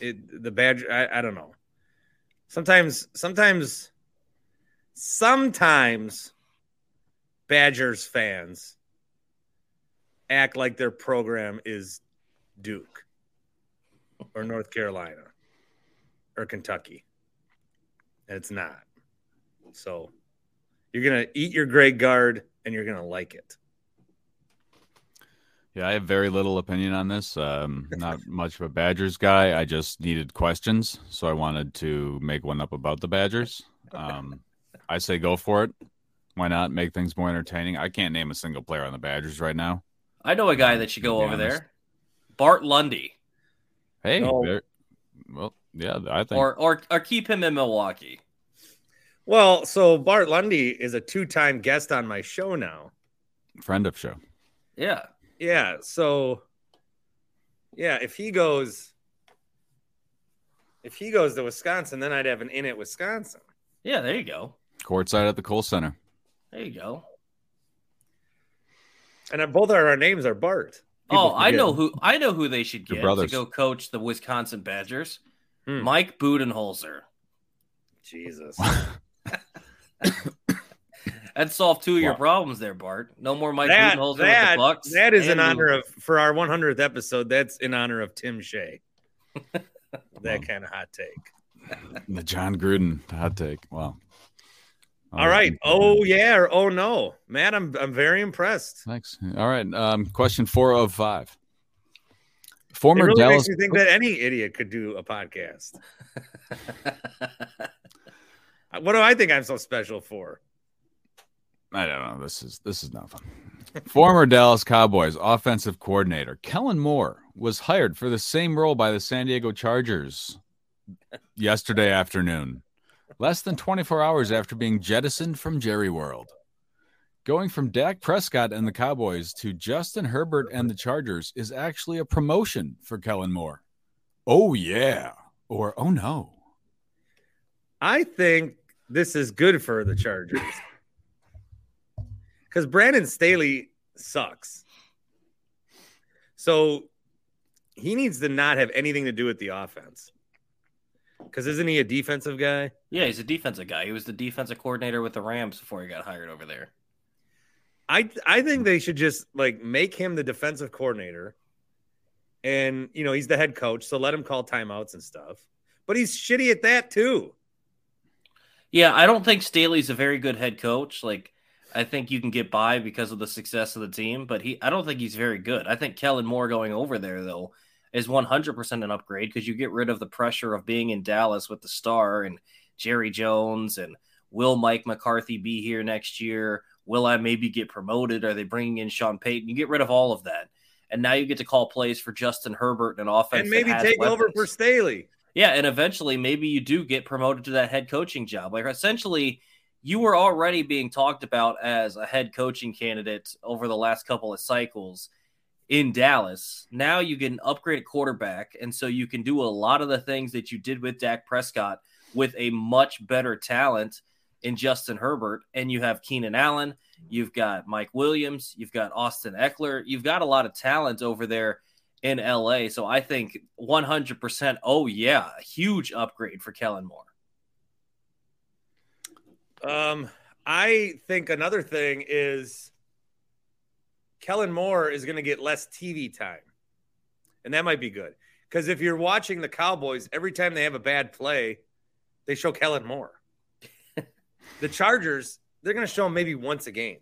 it, the Badger, I, I don't know. Sometimes, sometimes, sometimes Badgers fans act like their program is Duke or North Carolina or Kentucky. And it's not. So you're gonna eat your Greg Gard and you're gonna like it. Yeah, I have very little opinion on this. Um, not much of a Badgers guy. I just needed questions, so I wanted to make one up about the Badgers. Um, I say go for it. Why not make things more entertaining? I can't name a single player on the Badgers right now. I know a guy that should go over there. Bart Lundy. Hey, well, yeah, I think, or or or keep him in Milwaukee. Well, so Bart Lundy is a two-time guest on my show now. Friend of show. Yeah. Yeah. So yeah, if he goes if he goes to Wisconsin, then I'd have an in at Wisconsin. Yeah, there you go. Courtside at the Kohl Center. There you go. And both our, our names are Bart. People oh, I know who I know who they should get to go coach the Wisconsin Badgers. Hmm. Mike Budenholzer. Jesus. That solved two of your problems there, Bart. No more Mike that, Budenholzer that, with the Bucks. That is in honor of for our 100th episode. That's in honor of Tim Shea. that well, kind of hot take. The Jon Gruden hot take. Wow. All right. Oh yeah or oh no, Matt. I'm I'm very impressed. Thanks. All right. Um, question four of five. Former it really Dallas. Makes me think that any idiot could do a podcast. what do I think I'm so special for? I don't know. This is this is nothing. Former Dallas Cowboys offensive coordinator Kellen Moore was hired for the same role by the San Diego Chargers yesterday afternoon, less than 24 hours after being jettisoned from Jerry World. Going from Dak Prescott and the Cowboys to Justin Herbert and the Chargers is actually a promotion for Kellen Moore. Oh yeah, or oh no. I think this is good for the Chargers because Brandon Staley sucks. So he needs to not have anything to do with the offense. Because isn't he a defensive guy? Yeah, he's a defensive guy. He was the defensive coordinator with the Rams before he got hired over there. I I think they should just like make him the defensive coordinator. And you know, he's the head coach, so let him call timeouts and stuff. But he's shitty at that too. Yeah, I don't think Staley's a very good head coach. Like I think you can get by because of the success of the team, but he I don't think he's very good. I think Kellen Moore going over there though is 100% an upgrade because you get rid of the pressure of being in Dallas with the star and Jerry Jones and will Mike McCarthy be here next year? Will I maybe get promoted? Are they bringing in Sean Payton? You get rid of all of that. and now you get to call plays for Justin Herbert and offense and maybe take over for Staley. Yeah, and eventually maybe you do get promoted to that head coaching job. Like essentially, you were already being talked about as a head coaching candidate over the last couple of cycles in Dallas. Now you get an upgraded quarterback, and so you can do a lot of the things that you did with Dak Prescott with a much better talent in Justin Herbert, and you have Keenan Allen, you've got Mike Williams, you've got Austin Ekeler, you've got a lot of talent over there in LA. So I think 100%, oh yeah, a huge upgrade for Kellen Moore. Um, I think another thing is Kellen Moore is going to get less TV time, and that might be good because if you're watching the Cowboys, every time they have a bad play, they show Kellen Moore. the Chargers, they're going to show him maybe once a game.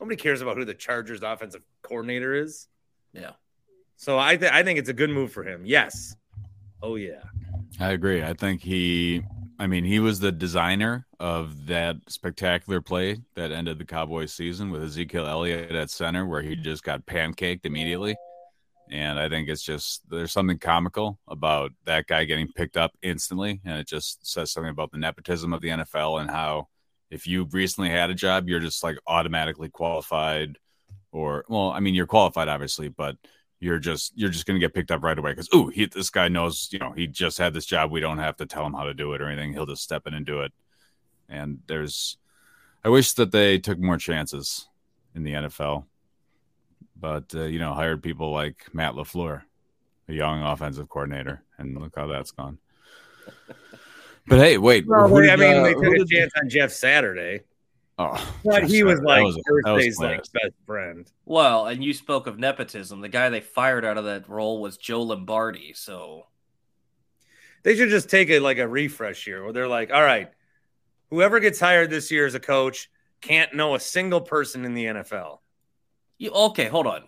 Nobody cares about who the Chargers offensive coordinator is. Yeah. So I th- I think it's a good move for him. Yes. Oh yeah. I agree. I think he, I mean, he was the designer of that spectacular play that ended the Cowboys season with Ezekiel Elliott at center, where he just got pancaked immediately. And I think it's just there's something comical about that guy getting picked up instantly. And it just says something about the nepotism of the NFL and how if you recently had a job, you're just like automatically qualified. Or, well, I mean, you're qualified, obviously, but you're just you're just going to get picked up right away because oh he this guy knows you know he just had this job. We don't have to tell him how to do it or anything. He'll just step in and do it. And there's i wish that they took more chances in the nfl but uh, you know hired people like matt lafleur a young offensive coordinator and look how that's gone. But hey wait Well, who I mean, uh, they took a chance on Jeff Saturday, oh but he was like was- that was Thursday's like best friend. Well, and you spoke of nepotism. The guy they fired out of that role was Joe Lombardi. So They should just take it like a refresh here, where they're like, all right, whoever gets hired this year as a coach can't know a single person in the NFL. you okay? Hold on.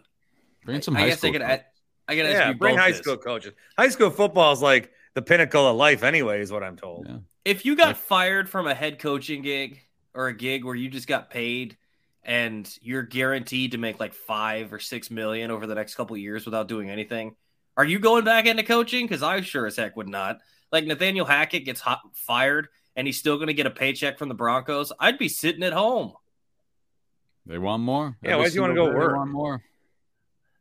bring some I high guess school I could. coach. I gotta Yeah, you bring both high this. school coaches. High school football is like the pinnacle of life, anyway, is what I'm told. Yeah. If you got fired from a head coaching gig or a gig where you just got paid and you're guaranteed to make like five or six million over the next couple of years without doing anything, are you going back into coaching? Because I sure as heck would not. Like Nathaniel Hackett gets hot, fired and he's still going to get a paycheck from the Broncos. I'd be sitting at home. they want more Yeah, Every why do you wanna go day they work? want more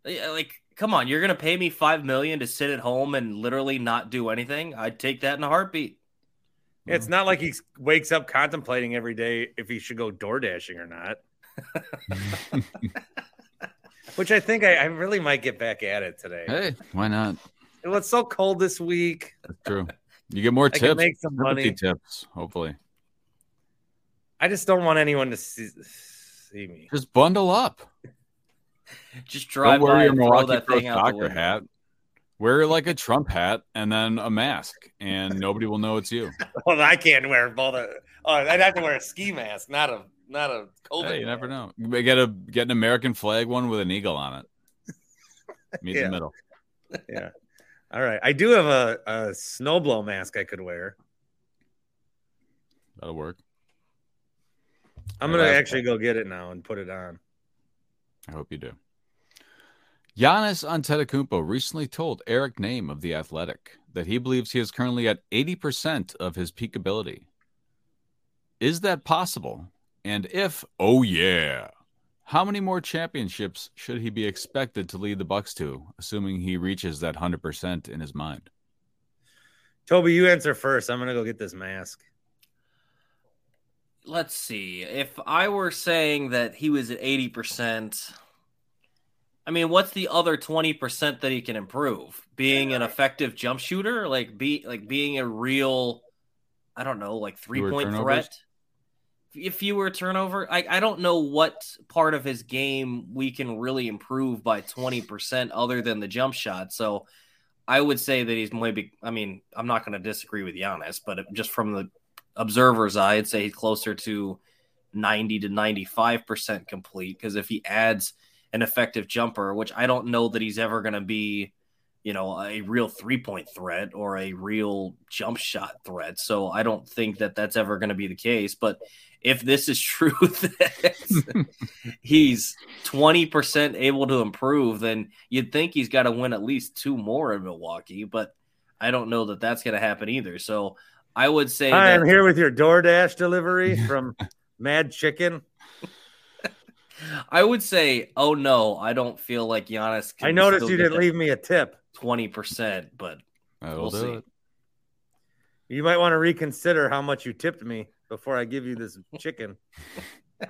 Yeah, Like, come on, you're going to pay me five million to sit at home and literally not do anything? I'd take that in a heartbeat. Yeah, It's mm. not like he wakes up contemplating every day if he should go door dashing or not. Which I think I, I really might get back at it today. hey why not It was so cold this week. That's true. You get more I can tips. make some money. tips, hopefully. I just don't want anyone to see, see me. Just bundle up. Just drive Don't by wear your and throw Milwaukee Pro thing out the soccer hat. Wear like a Trump hat and then a mask, and nobody will know it's you. Well, I can't wear both. A, oh, I'd have to wear a ski mask, not a not a COVID. Hey, you never know. Get a get an American flag one with an eagle on it. Meet in Yeah. the middle. Yeah. All right. I do have a, a snowblow mask I could wear. That'll work. I'm gonna last actually go get it now and put it on. I hope you do. Giannis Antetokounmpo recently told Eric Nehm of the Athletic that he believes he is currently at 80% of his peak ability. Is that possible? And if, oh yeah, how many more championships should he be expected to lead the Bucks to, assuming he reaches that 100% in his mind? Toby, you answer first. I'm gonna go get this mask. Let's see. If I were saying that he was at 80%, I mean, what's the other 20% that he can improve? Being an effective jump shooter, like be like being a real I don't know, like three-point threat. If you were turnover, I, I don't know what part of his game we can really improve by 20% other than the jump shot. So I would say that he's maybe, I mean, I'm not going to disagree with Giannis, but just from the observer's eye, I'd say he's closer to 90 to 95% complete. Because if he adds an effective jumper, which I don't know that he's ever going to be, you know, a real three point threat or a real jump shot threat. So I don't think that that's ever going to be the case. But if this is true that he's 20% able to improve, then you'd think he's got to win at least two more in Milwaukee. But I don't know that that's going to happen either. So I would say Hi, that I'm here with your DoorDash delivery from Mad Chicken. I would say, oh no, I don't feel like Giannis. I noticed still you didn't leave me a tip. 20%, but That'll We'll do see. it. You might want to reconsider how much you tipped me before I give you this chicken.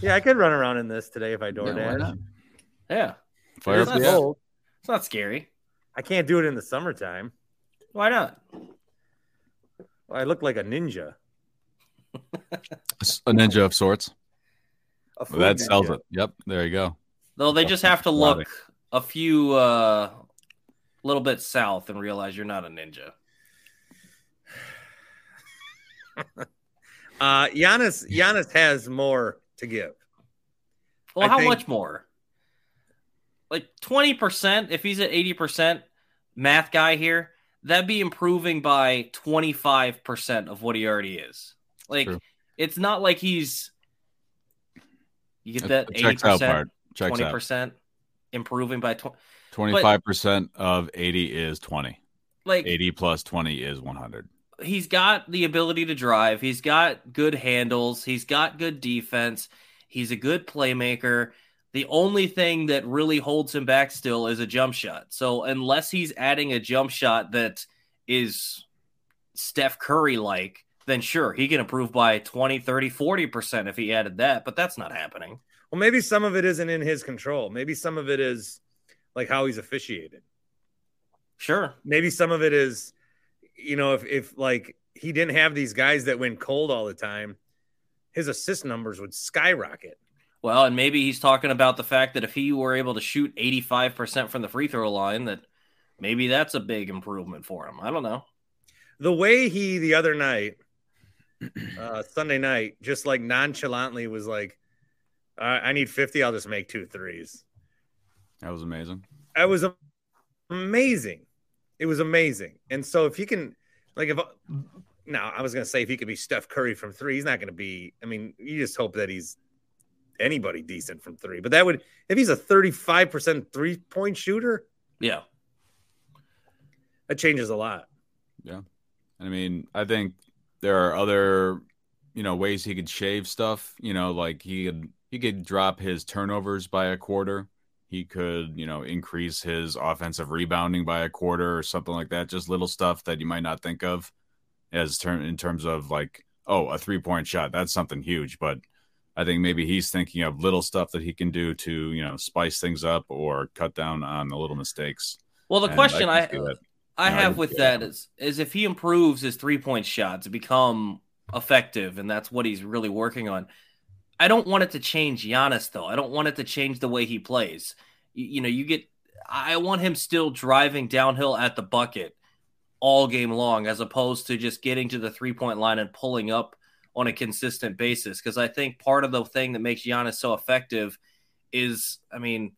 yeah, I could run around in this today if I Yeah, why DoorDash. not? yeah, Fire it's not cold. it's not scary. I can't do it in the summertime. Why not? I look like a ninja. A ninja of sorts. A food That sells ninja. it. Yep. There you go. Though they just have to look a few uh little bit south and realize you're not a ninja. Uh, Giannis, Giannis has more to give. Well, I how think- much more? Like 20%, if he's at 80% math guy here, that'd be improving by 25% of what he already is. Like True. it's not like he's you get that it checks out 80%, part. Checks out. 20% improving by 20 Twenty-five percent of eighty is twenty. like Eighty plus twenty is one hundred. he's got the ability to drive. He's got good handles. He's got good defense. He's a good playmaker. The only thing that really holds him back still is a jump shot. So unless he's adding a jump shot that is Steph Curry like, then sure, he can improve by 20, 30, 40% if he added that, but that's not happening. Well, maybe some of it isn't in his control. Maybe some of it is like how he's officiated. Sure. Maybe some of it is, you know, if if like he didn't have these guys that went cold all the time, his assist numbers would skyrocket. Well, and maybe he's talking about the fact that if he were able to shoot 85% from the free throw line, that maybe that's a big improvement for him. I don't know. The way he the other night, uh, Sunday night, just like nonchalantly was like, uh, "I need fifty. I'll just make two threes. That was amazing. That was amazing. It was amazing. And so if he can, like, if now I was gonna say if he could be Steph Curry from three, he's not gonna be. I mean, you just hope that he's anybody decent from three. But that would if he's a thirty-five percent three-point shooter, Yeah. that changes a lot. Yeah. I mean, I think there are other, you know, ways he could shave stuff. You know, like he could he could drop his turnovers by a quarter. He could, you know, increase his offensive rebounding by a quarter or something like that. Just little stuff that you might not think of as term in terms of like, oh, a three point shot. That's something huge. But I think maybe he's thinking of little stuff that he can do to, you know, spice things up or cut down on the little mistakes. Well, the And question I. I I have with that is is if he improves his three point shot to become effective, and that's what he's really working on. I don't want it to change Giannis though. I don't want it to change the way he plays. You, you know, you get. I want him still driving downhill at the bucket all game long, as opposed to just getting to the three point line and pulling up on a consistent basis. Because I think part of the thing that makes Giannis so effective is, I mean,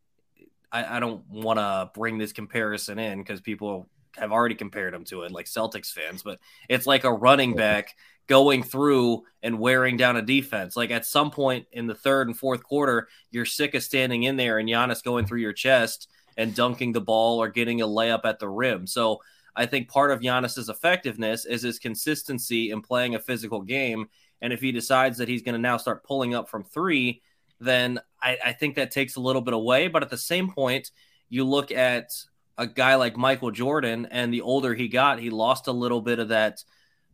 I, I don't want to bring this comparison in because people have already compared him to it, like Celtics fans, but it's like a running back going through and wearing down a defense. Like at some point in the third and fourth quarter, you're sick of standing in there and Giannis going through your chest and dunking the ball or getting a layup at the rim. So I think part of Giannis's effectiveness is his consistency in playing a physical game. And if he decides that he's going to now start pulling up from three, then I, I think that takes a little bit away. But at the same point, you look at a guy like Michael Jordan, and the older he got, he lost a little bit of that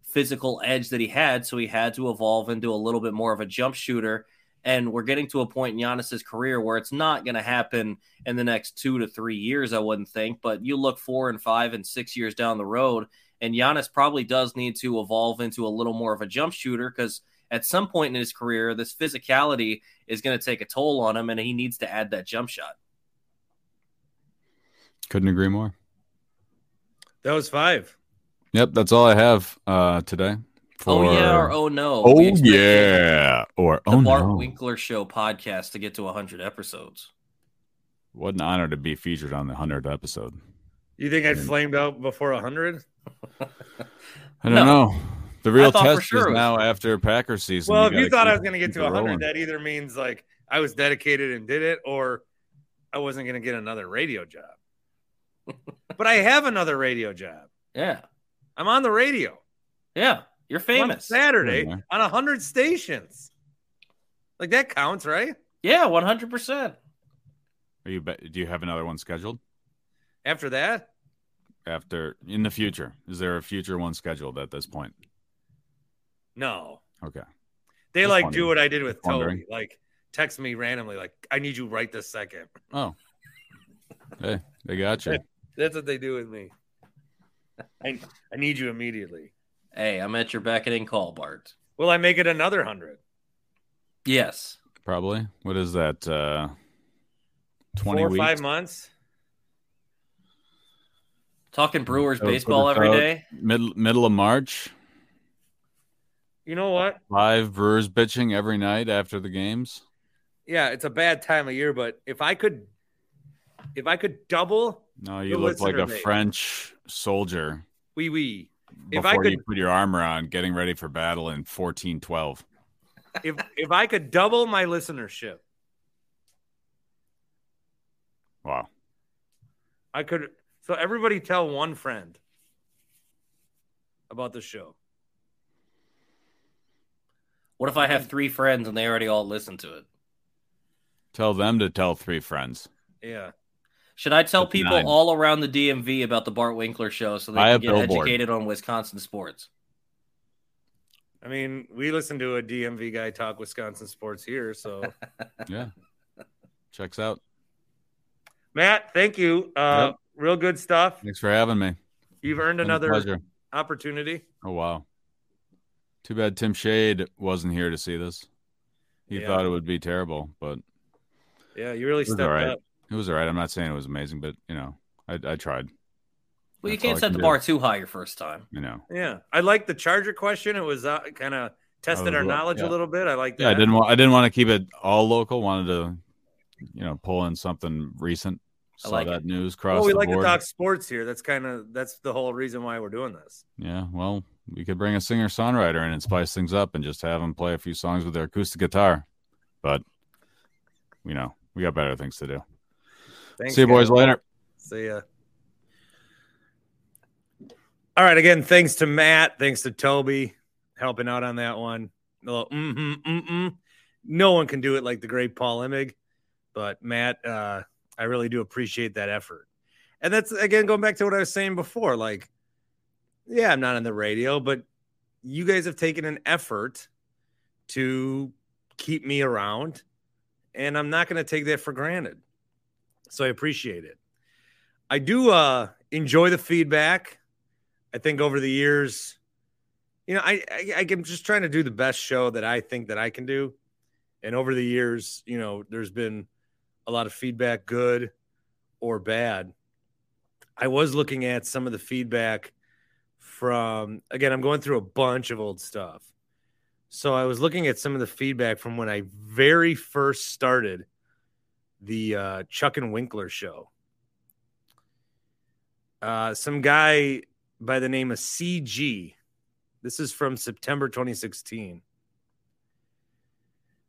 physical edge that he had. So he had to evolve into a little bit more of a jump shooter. And we're getting to a point in Giannis's career where it's not going to happen in the next two to three years, I wouldn't think. But you look four and five and six years down the road, and Giannis probably does need to evolve into a little more of a jump shooter because at some point in his career, this physicality is going to take a toll on him, and he needs to add that jump shot. Couldn't agree more. That was five. Yep, that's all I have uh, today. Oh yeah, or oh no. oh yeah, or The oh Bart no. Winkler Show podcast to get to 100 episodes. What an honor to be featured on the 100th episode. You think I'd flamed out before 100? I don't No. know. The real test sure is was- now after Packer season. Well, if you gotta thought I was going to get to it 100, rolling. that either means like I was dedicated and did it, or I wasn't going to get another radio job. But I have another radio job. Yeah. I'm on the radio. Yeah. You're on famous. Saturday Yeah. on 100 stations. Like that counts, right? Yeah, 100%. Are you? be- Do you have another one scheduled After that, after in the future? Is there a future one scheduled at this point? no. Okay. They Just like wondering. do what I did with Just wondering. Toby. Like text me randomly, like, I need you right this second. Oh. Hey, they got you. That's what they do with me. I, I need you immediately. Hey, I'm at your beckoning call, Bart. Will I make it another 100? Yes. Probably. What is that? Uh, Twenty Four or weeks. five months? Talking Brewers So baseball it every out. day. Middle middle of March. You know what? Live Brewers bitching every night after the games. Yeah, it's a bad time of year, but if I could, if I could double, No, you look like a listener. French soldier wee wee. If I could, you put your armor on, getting ready for battle in fourteen twelve. if if I could double my listenership, Wow. I could. So everybody tell one friend about the show. What if I have three friends and they already all listen to it? Tell them to tell three friends. Yeah. Should I tell That's people nine. all around the DMV about the Bart Winkler show so they I can get Billboard. educated on Wisconsin sports? I mean, we listen to a DMV guy talk Wisconsin sports here. So, Yeah. Checks out. Matt, thank you. Uh, Yep. Real good stuff. Thanks for having me. You've earned another opportunity. Oh wow. Too bad Tim Shade wasn't here to see this. He Yeah. thought it would be terrible, but Yeah, you really was stepped all right. up. It was all right. I'm not saying it was amazing, but you know, I, I tried. Well, you That's all can't set can the do. bar too high your first time. You know. Yeah, I like the Charger question. It was uh, kind of tested our little- knowledge yeah. a little bit. I like that. Yeah, I didn't want I didn't want to keep it all local. Wanted to, you know, pull in something recent. I like that it. news cross Well, we the like board. to talk sports here. That's kind of that's the whole reason why we're doing this. Yeah, well, we could bring a singer songwriter in and spice things up and just have them play a few songs with their acoustic guitar. But you know, we got better things to do. Thanks, See you boys later. See ya. All right. Again, thanks to Matt. Thanks to Toby helping out on that one. A little mm-hmm, mm-mm. No one can do it like the great Paul Imig, but Matt, uh, I really do appreciate that effort. And that's again going back to what I was saying before. Like, yeah, I'm not on the radio, but you guys have taken an effort to keep me around, and I'm not going to take that for granted. So I appreciate it. I do uh enjoy the feedback. I think over the years, you know, I, I I'm just trying to do the best show that I think that I can do. And over the years, you know, there's been a lot of feedback, good or bad. I was looking at some of the feedback from again, I'm going through a bunch of old stuff. So I was looking at some of the feedback from when I very first started the uh, Chuck and Winkler show. Uh, some guy by the name of CG. This is from September 2016.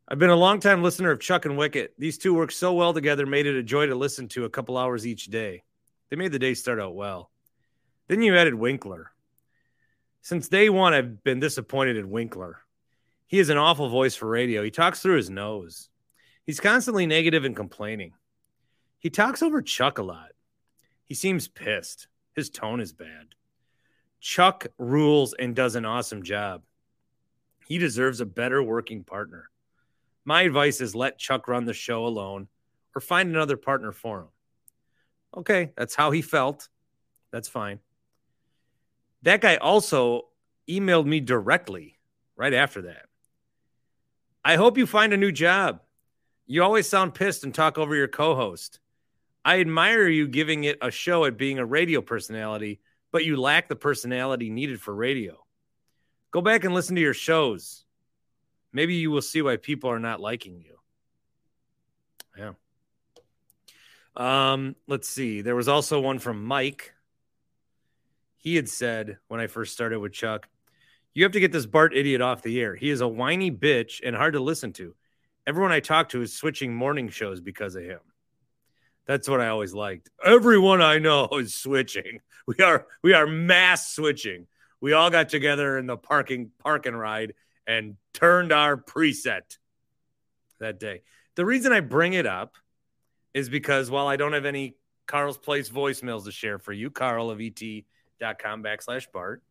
I've been a longtime listener of Chuck and Wicket. These two work so well together, made it a joy to listen to a couple hours each day. They made the day start out well. Then you added Winkler. Since day one, I've been disappointed in Winkler. He has an awful voice for radio. He talks through his nose. He's constantly negative and complaining. He talks over Chuck a lot. He seems pissed. His tone is bad. Chuck rules and does an awesome job. He deserves a better working partner. My advice is let Chuck run the show alone or find another partner for him. Okay, that's how he felt. That's fine. That guy also emailed me directly right after that. I hope you find a new job. You always sound pissed and talk over your co host. I admire you giving it a show at being a radio personality, but you lack the personality needed for radio. Go back and listen to your shows. Maybe you will see why people are not liking you. Yeah. Um, let's see. There was also one from Mike. He had said when I first started with Chuck, you have to get this Bart idiot off the air. He is a whiny bitch and hard to listen to. Everyone I talk to is switching morning shows because of him. That's what I always liked. Everyone I know is switching. We are we are mass switching. We all got together in the parking park and ride and turned our preset that day. The reason I bring it up is because while I don't have any Carl's Place voicemails to share for you, Carl of et.com backslash Bart.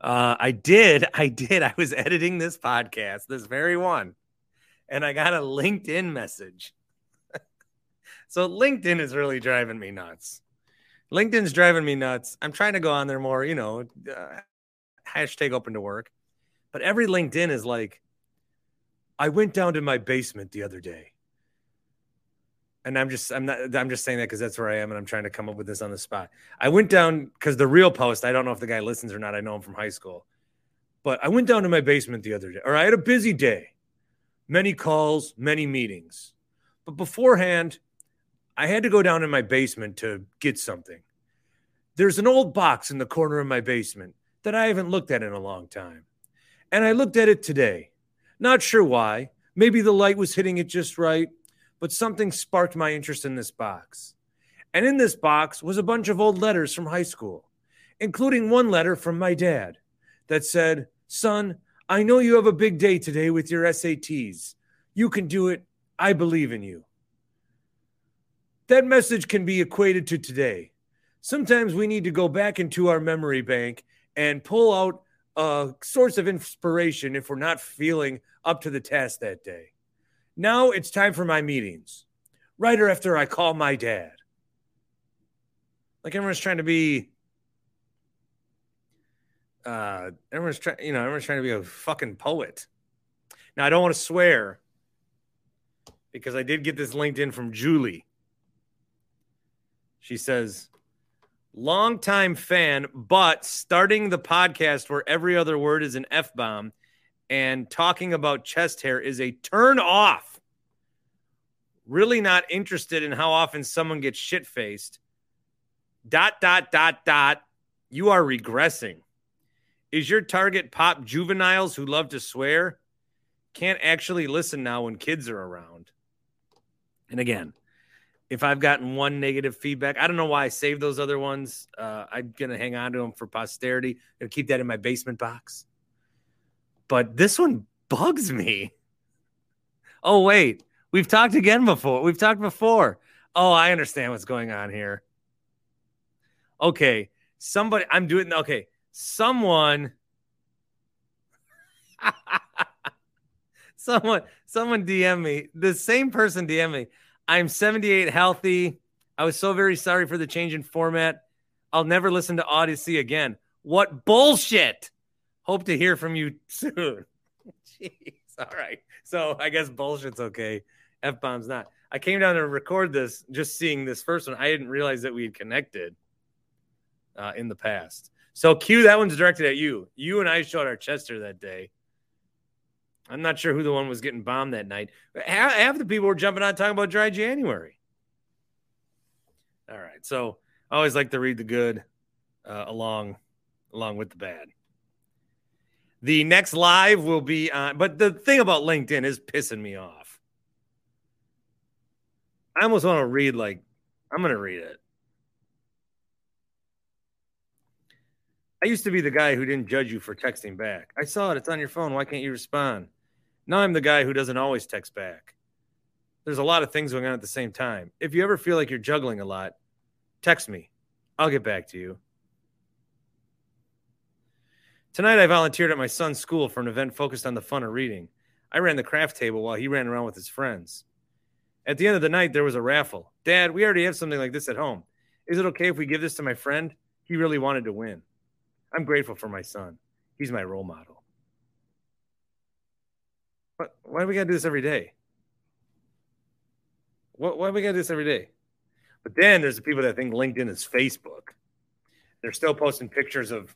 Uh, I did, I did. I was editing this podcast, this very one, and I got a LinkedIn message. so LinkedIn is really driving me nuts. LinkedIn's driving me nuts. I'm trying to go on there more, you know, uh, hashtag open to work. But every LinkedIn is like, I went down to my basement the other day. And I'm just I'm not I'm just saying that because that's where I am and I'm trying to come up with this on the spot. I went down because the real post, I don't know if the guy listens or not. I know him from high school. But I went down to my basement the other day, or I had a busy day, many calls, many meetings. But beforehand, I had to go down in my basement to get something. There's an old box in the corner of my basement that I haven't looked at in a long time. And I looked at it today. Not sure why. Maybe the light was hitting it just right, but something sparked my interest in this box. And in this box was a bunch of old letters from high school, including one letter from my dad that said, Son, I know you have a big day today with your SATs. You can do it. I believe in you. That message can be equated to today. Sometimes we need to go back into our memory bank and pull out a source of inspiration if we're not feeling up to the task that day. Now it's time for my meetings. Right after I call my dad. Like everyone's trying to be uh everyone's trying you know everyone's trying to be a fucking poet now i don't want to swear because i did get this linkedin from julie she says, longtime fan, but starting the podcast where every other word is an F bomb and talking about chest hair is a turn off. Really not interested in how often someone gets shit faced. Dot, dot, dot, dot. You are regressing. Is your target pop juveniles who love to swear? Can't actually listen now when kids are around. And again, if I've gotten one negative feedback, I don't know why I saved those other ones. Uh, I'm gonna hang on to them for posterity. Gonna keep that in my basement box. But this one bugs me. Oh wait, we've talked again before. We've talked before. Oh, I understand what's going on here. Okay, somebody. I'm doing okay. Someone. someone. Someone DM me. The same person DM me. I'm 78 healthy. I was so very sorry for the change in format. I'll never listen to Odyssey again. What bullshit. Hope to hear from you soon. Jeez. All right. So I guess bullshit's okay. F bomb's not. I came down to record this just seeing this first one. I didn't realize that we had connected uh, in the past. So Q, that one's directed at you. You and I showed our Chester that day. I'm not sure who the one was getting bombed that night. Half, half the people were jumping on talking about dry January. All right, so I always like to read the good uh, along along with the bad. The next live will be on, but the thing about LinkedIn is pissing me off. I almost want to read like I'm going to read it. I used to be the guy who didn't judge you for texting back. I saw it. It's on your phone. Why can't you respond? Now I'm the guy who doesn't always text back. There's a lot of things going on at the same time. If you ever feel like you're juggling a lot, text me. I'll get back to you. Tonight, I volunteered at my son's school for an event focused on the fun of reading. I ran the craft table while he ran around with his friends. At the end of the night, there was a raffle. Dad, we already have something like this at home. Is it okay if we give this to my friend? He really wanted to win. I'm grateful for my son. He's my role model. What, why do we gotta do this every day? Why do we gotta do this every day? But then there's the people that think LinkedIn is Facebook. They're still posting pictures of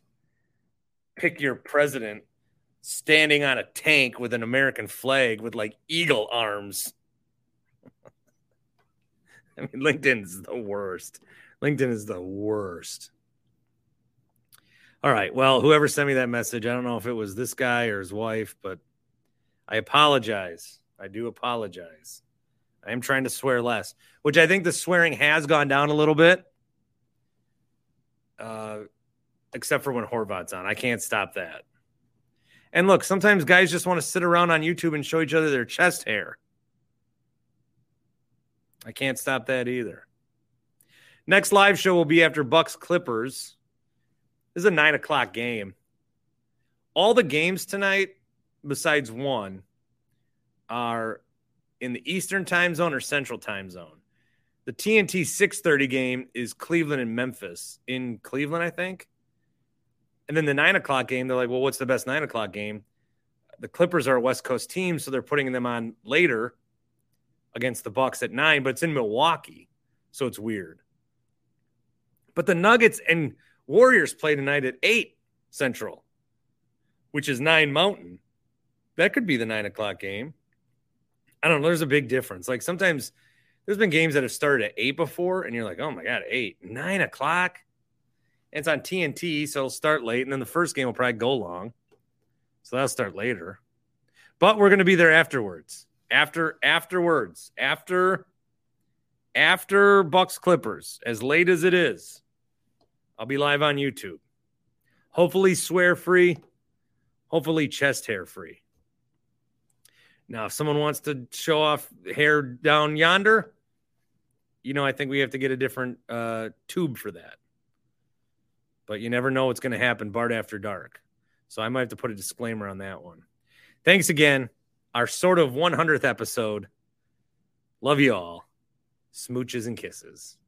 pick your president standing on a tank with an American flag with like eagle arms. I mean, LinkedIn is the worst. LinkedIn is the worst. All right. Well, whoever sent me that message, I don't know if it was this guy or his wife, but I apologize. I do apologize. I am trying to swear less, which I think the swearing has gone down a little bit. Uh, except for when Horvat's on. I can't stop that. And look, sometimes guys just want to sit around on YouTube and show each other their chest hair. I can't stop that either. Next live show will be after Bucks Clippers. This is a nine o'clock game. All the games tonight, besides one, are in the Eastern time zone or Central time zone. The TNT 6:30 game is Cleveland and Memphis in Cleveland, I think. And then the nine o'clock game, they're like, well, what's the best nine o'clock game? The Clippers are a West Coast team, so they're putting them on later against the Bucks at nine, but it's in Milwaukee, so it's weird. But the Nuggets and Warriors play tonight at eight Central, which is nine Mountain. That could be the nine o'clock game. I don't know. There's a big difference. Like sometimes there's been games that have started at eight before, and you're like, oh my God, eight, nine o'clock. It's on TNT, so it'll start late, and then the first game will probably go long. So that'll start later. But we're going to be there afterwards. After afterwards, after after Bucks Clippers, as late as it is, I'll be live on YouTube. Hopefully swear free, hopefully chest hair free. Now, if someone wants to show off hair down yonder, you know, I think we have to get a different uh, tube for that but you never know what's going to happen Bart after dark. So I might have to put a disclaimer on that one. Thanks again. Our sort of 100th episode. Love you all. Smooches and kisses.